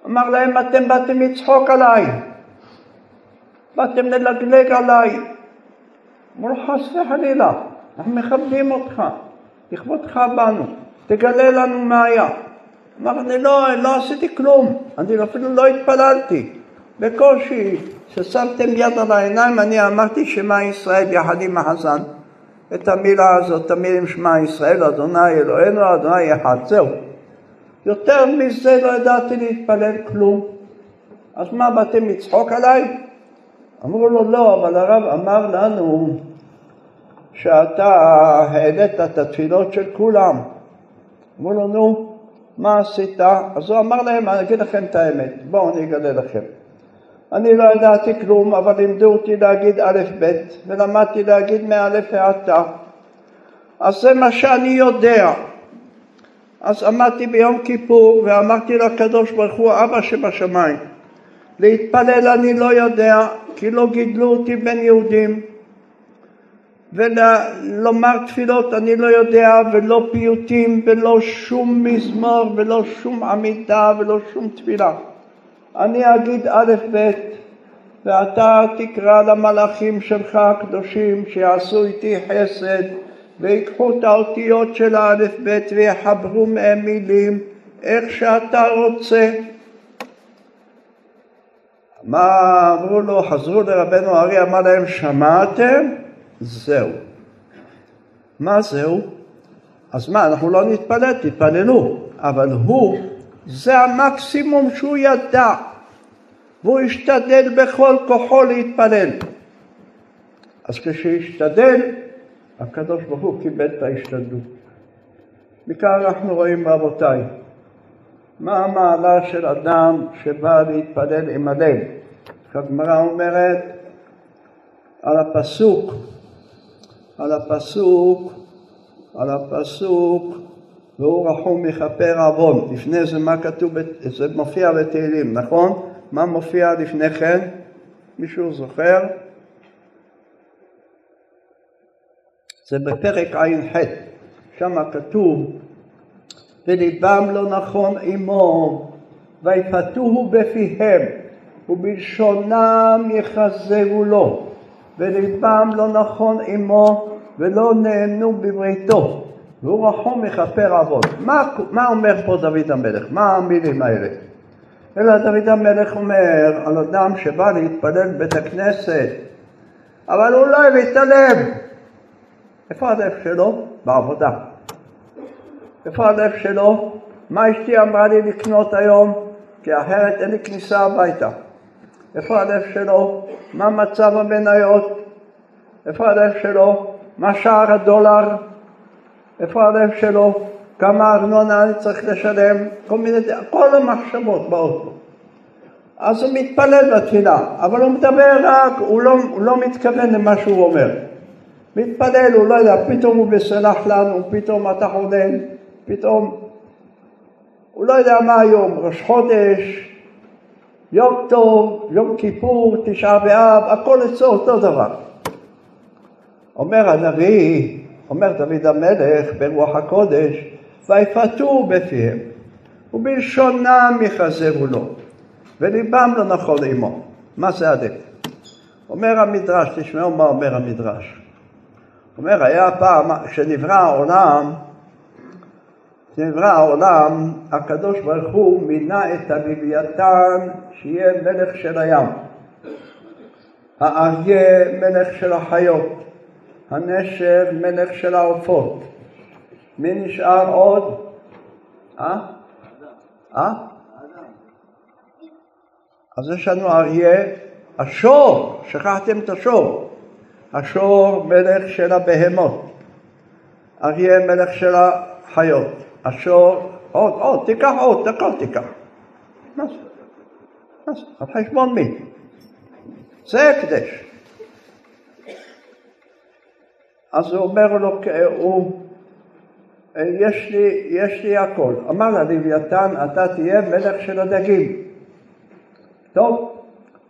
אמר להם, אתם באתם לצחוק עליי, באתם ללגלג עליי, אמרו חס וחלילה, אנחנו מכבדים אותך, לכבודך בנו, תגלה לנו מה היה. אמר, אני לא, לא עשיתי כלום, אני אפילו לא התפללתי. בקושי, כששמתם יד על העיניים, אני אמרתי שמע ישראל יחד עם החזן. את המילה הזאת, המילים שמע ישראל, אדוני אלוהינו, אדוני אחד, זהו. יותר מזה לא ידעתי להתפלל כלום. אז מה, באתם לצחוק עליי? אמרו לו, לא, אבל הרב אמר לנו שאתה העלית את התפילות של כולם. אמרו לו, נו, מה עשית? אז הוא אמר להם, אני אגיד לכם את האמת, בואו אני אגלה לכם. אני לא ידעתי כלום, אבל לימדו אותי להגיד א' ב', ולמדתי להגיד מא' ועד ת'. אז זה מה שאני יודע. אז עמדתי ביום כיפור ואמרתי לקדוש ברוך הוא, אבא שבשמיים, להתפלל אני לא יודע, כי לא גידלו אותי בין יהודים, ולומר תפילות אני לא יודע, ולא פיוטים, ולא שום מזמור, ולא שום עמידה, ולא שום תפילה. אני אגיד א' ב', ואתה תקרא למלאכים שלך הקדושים שיעשו איתי חסד, ויקחו את האותיות של האלף ב' ויחברו מהם מילים איך שאתה רוצה. מה אמרו לו? חזרו לרבנו ארי, אמר להם, שמעתם? זהו. מה זהו? אז מה, אנחנו לא נתפלל, תתפללו, אבל הוא, זה המקסימום שהוא ידע, והוא השתדל בכל כוחו להתפלל. אז כשהשתדל, הקדוש ברוך הוא קיבל את ההשתדלות. מכאן אנחנו רואים רבותיי, מה המעלה של אדם שבא להתפלל עם הלב. הגמרא אומרת על הפסוק, על הפסוק, על הפסוק, והוא רחום מכפר עוון. לפני זה מה כתוב, זה מופיע בתהילים, נכון? מה מופיע לפני כן? מישהו זוכר? זה בפרק ע"ח, שם כתוב וליבם לא נכון עמו ויפתוהו בפיהם ובלשונם יחזרו לו וליבם לא נכון עמו ולא נהנו בבריתו והוא רחום מכפר עוון. מה, מה אומר פה דוד המלך? מה המילים האלה? אלא דוד המלך אומר על אדם שבא להתפלל בבית הכנסת אבל הוא לא הביא את הלב איפה הלב שלו? בעבודה. איפה הלב שלו? מה אשתי אמרה לי לקנות היום? כי אחרת אין לי כניסה הביתה. איפה הלב שלו? מה מצב המניות? איפה הלב שלו? מה שער הדולר? איפה הלב שלו? כמה ארנונה אני צריך לשלם? כל מיני, כל המחשבות באות לו. אז הוא מתפלל בתפילה, אבל הוא מדבר רק, הוא לא, הוא לא מתכוון למה שהוא אומר. מתפלל, הוא לא יודע, פתאום הוא בסלח לנו, פתאום אתה חונן, פתאום, הוא לא יודע מה היום, ראש חודש, יום טוב, יום כיפור, תשעה באב, הכל אצלו אותו דבר. אומר הנביא, אומר דוד המלך ברוח הקודש, ויפתו בפיהם, ובלשונם יחזרו לו, וליבם לא נכון עמו. מה זה הדק? אומר המדרש, תשמעו מה אומר המדרש. אומר, היה פעם, כשנברא העולם, כשנברא העולם, הקדוש ברוך הוא מינה את הלוויתן שיהיה מלך של הים. האריה מלך של החיות, הנשר מלך של העופות. מי נשאר עוד? אה? אה? אז יש לנו אריה, השור, שכחתם את השור. השור מלך של הבהמות, אריה מלך של החיות, השור, עוד, עוד, תיקח עוד, הכל תיקח. מה זה? מה? על חשבון מי? זה הקדש. אז הוא אומר לו, הוא, יש לי, יש לי הכל. אמר ללוויתן, אתה תהיה מלך של הדגים. טוב,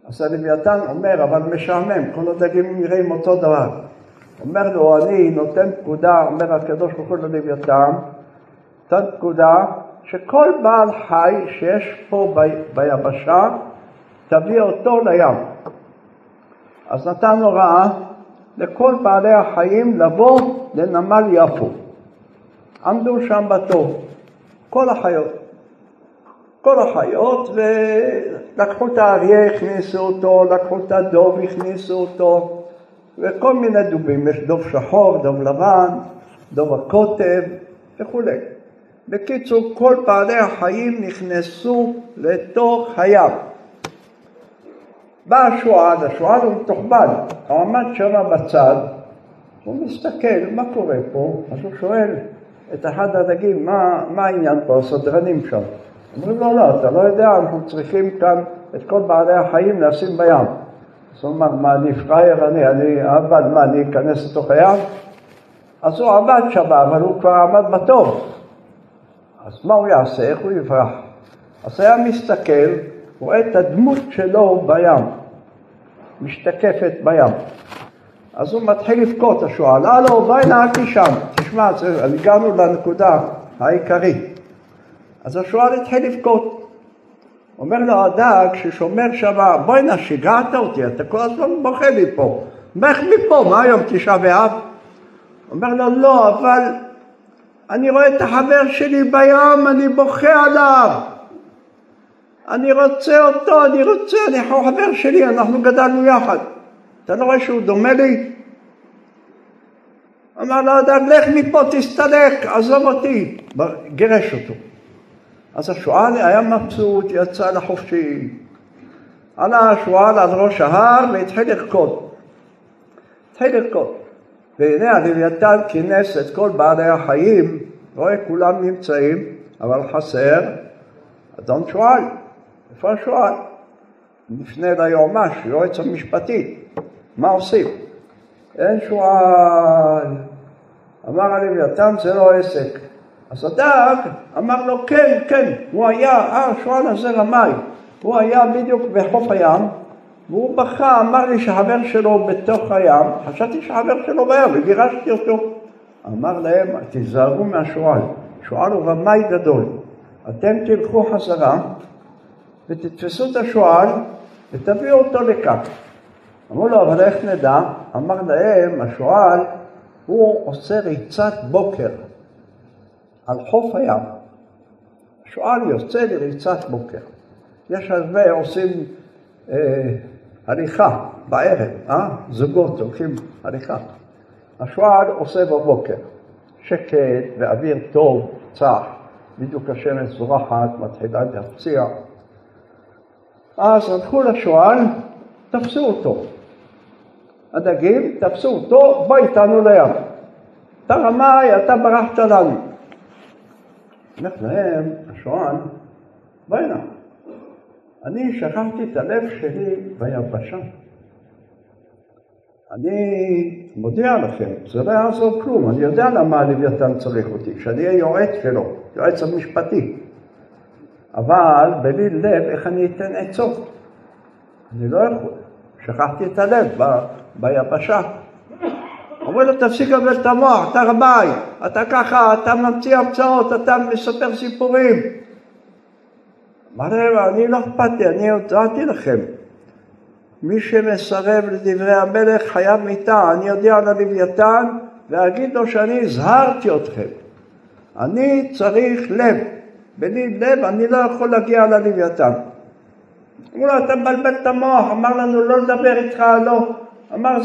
אז הלוויתן אומר, אבל משעמם, כל הדגים נראים אותו דבר. אומר לו, אני נותן פקודה, אומר הקדוש ברוך הוא ללוויתן, נותן פקודה שכל בעל חי שיש פה ביבשה, תביא אותו לים. אז נתן הוראה לכל בעלי החיים לבוא לנמל יפו. עמדו שם בתור, כל החיות. כל החיות, ולקחו את האריה, הכניסו אותו, לקחו את הדוב, הכניסו אותו, וכל מיני דובים, יש דוב שחור, דוב לבן, דוב הקוטב וכולי. בקיצור, כל בעלי החיים נכנסו לתוך הים. בא השועל, השועל הוא מתוחבן, הוא עמד שם בצד, הוא מסתכל, מה קורה פה? אז הוא שואל את אחד הדגים, מה, מה העניין פה, הסדרנים שם? אומרים לו, לא, אתה לא יודע, אנחנו צריכים כאן את כל בעלי החיים לשים בים. אז הוא אמר, מה, אני פראייר, אני, אני עבד, מה, אני אכנס לתוך הים? אז הוא עבד שם, אבל הוא כבר עמד בתור. אז מה הוא יעשה? איך הוא יברח? אז היה מסתכל, רואה את הדמות שלו בים, משתקפת בים. אז הוא מתחיל לבכות, השועל, הלו, בואי נעקי שם. תשמע, הגענו לנקודה העיקרית. אז השועל התחיל לבכות. אומר לו הדג ששומר שם, בוא'נה, שיגעת אותי, אתה כל הזמן בוכה לי פה. לך מפה, מה היום תשעה באב? אומר לו, לא, אבל אני רואה את החבר שלי בים, אני בוכה עליו. אני רוצה אותו, אני רוצה, אני חבר שלי, אנחנו גדלנו יחד. אתה לא רואה שהוא דומה לי? אמר לו הדג, לך מפה, תסתלק, עזוב אותי. גירש אותו. אז השועל היה מבסוט, יצא לחופשי. עלה השועל על ראש ההר והתחיל לרקוד. התחיל לרקוד. והנה הלוויתן כינס את כל בעלי החיים, רואה כולם נמצאים, אבל חסר אדון שועל. איפה השועל? נפנה ליועמ"ש, יועץ המשפטי, מה עושים? אין שועל. אמר הלוויתן זה לא עסק. אז הדג אמר לו כן, כן, הוא היה, אה, השועל הזה רמאי, הוא היה בדיוק בחוף הים, והוא בכה, אמר לי שהחבר שלו בתוך הים, חשבתי שהחבר שלו בים, וגירשתי אותו. אמר להם, תיזהרו מהשועל, שועל הוא רמאי גדול. אתם תלכו חזרה ותתפסו את השועל ותביאו אותו לכאן. אמרו לו, אבל איך נדע? אמר להם, השועל, הוא עושה ריצת בוקר. על חוף הים. שועל יוצא לריצת בוקר. יש הרבה עושים אה, הליכה בערב, אה? זוגות הולכים הליכה. השועל עושה בבוקר. שקט ואוויר טוב, צח, בדיוק השמש זורחת, מתחילה להפציע. אז הלכו לשועל, תפסו אותו. הדגים, תפסו אותו, בוא איתנו לים. אתה רמאי, אתה ברחת לנו. אומר להם השוען, בוא'נה, אני שכחתי את הלב שלי ביבשה. אני מודיע לכם, זה לא יעזור כלום, אני יודע למה הלוויתן צריך אותי, שאני אהיה יועץ שלו, יועץ המשפטי. אבל בלי לב, איך אני אתן עצות? אני לא יכול. שכחתי את הלב ב, ביבשה. אומר לו, תפסיק לבלבל את המוח, אתה רמאי, אתה ככה, אתה ממציא המצאות, אתה מספר סיפורים. אמר להם, אני לא אכפת לי, אני הודעתי לכם. מי שמסרב לדברי המלך חייב מיתה, אני אודיע על הלוויתן ואגיד לו שאני הזהרתי אתכם. אני צריך לב, בלי לב אני לא יכול להגיע ללוויתן. אמרו לו, אתה מבלבל את המוח, אמר לנו לא לדבר איתך, לא. אמר,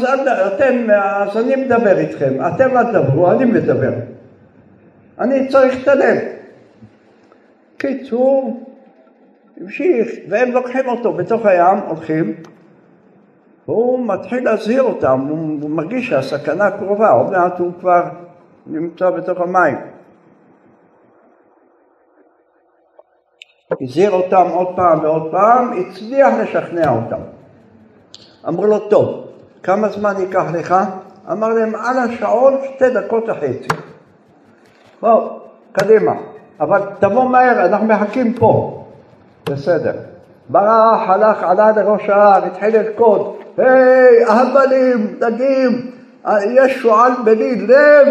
אתם, אז אני מדבר איתכם, אתם לא תדברו, אני מדבר. אני צריך את הלב. קיצור, המשיך, והם לוקחים אותו בתוך הים, הולכים, והוא מתחיל להזהיר אותם, הוא מרגיש שהסכנה קרובה, עוד מעט הוא כבר נמצא בתוך המים. הזהיר אותם עוד פעם ועוד פעם, הצליח לשכנע אותם. אמרו לו, טוב, כמה זמן ייקח לך? אמר להם, על השעון שתי דקות וחצי. בואו, קדימה, אבל תבוא מהר, אנחנו מחכים פה. בסדר. ברח, הלך, עלה לראש ההר, התחיל לרקוד, היי, אהבלים, דגים, יש שועל בלי לב,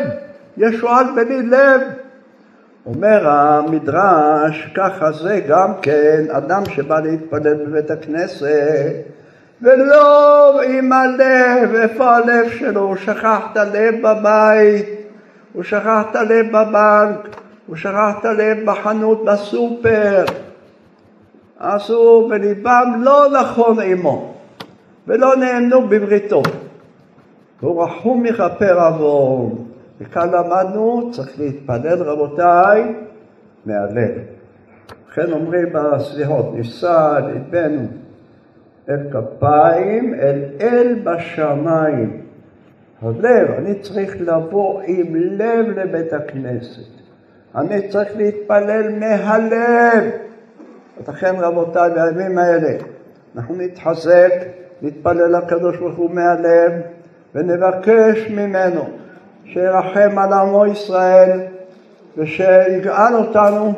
יש שועל בלי לב. אומר המדרש, ככה זה גם כן אדם שבא להתפלל בבית הכנסת ולא עם הלב, איפה הלב שלו? הוא שכח את הלב בבית, הוא שכח את הלב בבנק, הוא שכח את הלב בחנות, בסופר. עשו בליבם לא נכון עמו, ולא נהנו בבריתו. הוא רחום מכפר עוון. וכאן למדנו, צריך להתפלל רבותיי, מהלב. לכן אומרים בסליחות, נישא ליבנו אל כפיים, אל אל בשמיים. הלב, אני צריך לבוא עם לב לבית הכנסת. אני צריך להתפלל מהלב. לכן רבותיי, בימים האלה. אנחנו נתחזק, נתפלל לקדוש ברוך הוא מהלב ונבקש ממנו שירחם על עמו ישראל ושיגאל אותנו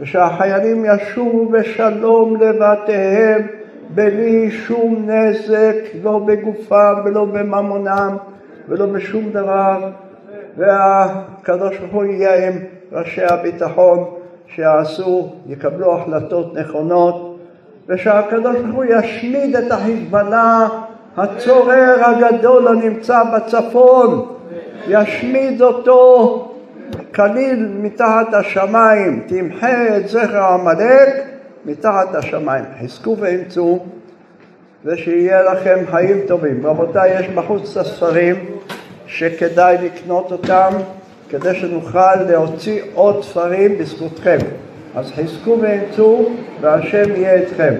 ושהחיילים ישובו בשלום לבתיהם בלי שום נזק, לא בגופם ולא בממונם ולא בשום דבר. והקדוש ברוך הוא יהיה עם ראשי הביטחון שיעשו, יקבלו החלטות נכונות ושהקדוש ברוך הוא ישמיד את החיזבאללה הצורר הגדול הנמצא בצפון ישמיד אותו כליל מתחת השמיים, תמחה את זכר עמלק מתחת השמיים. חזקו ואמצו ושיהיה לכם חיים טובים. רבותיי, יש בחוץ את הספרים שכדאי לקנות אותם כדי שנוכל להוציא עוד ספרים בזכותכם. אז חזקו ואמצו והשם יהיה אתכם.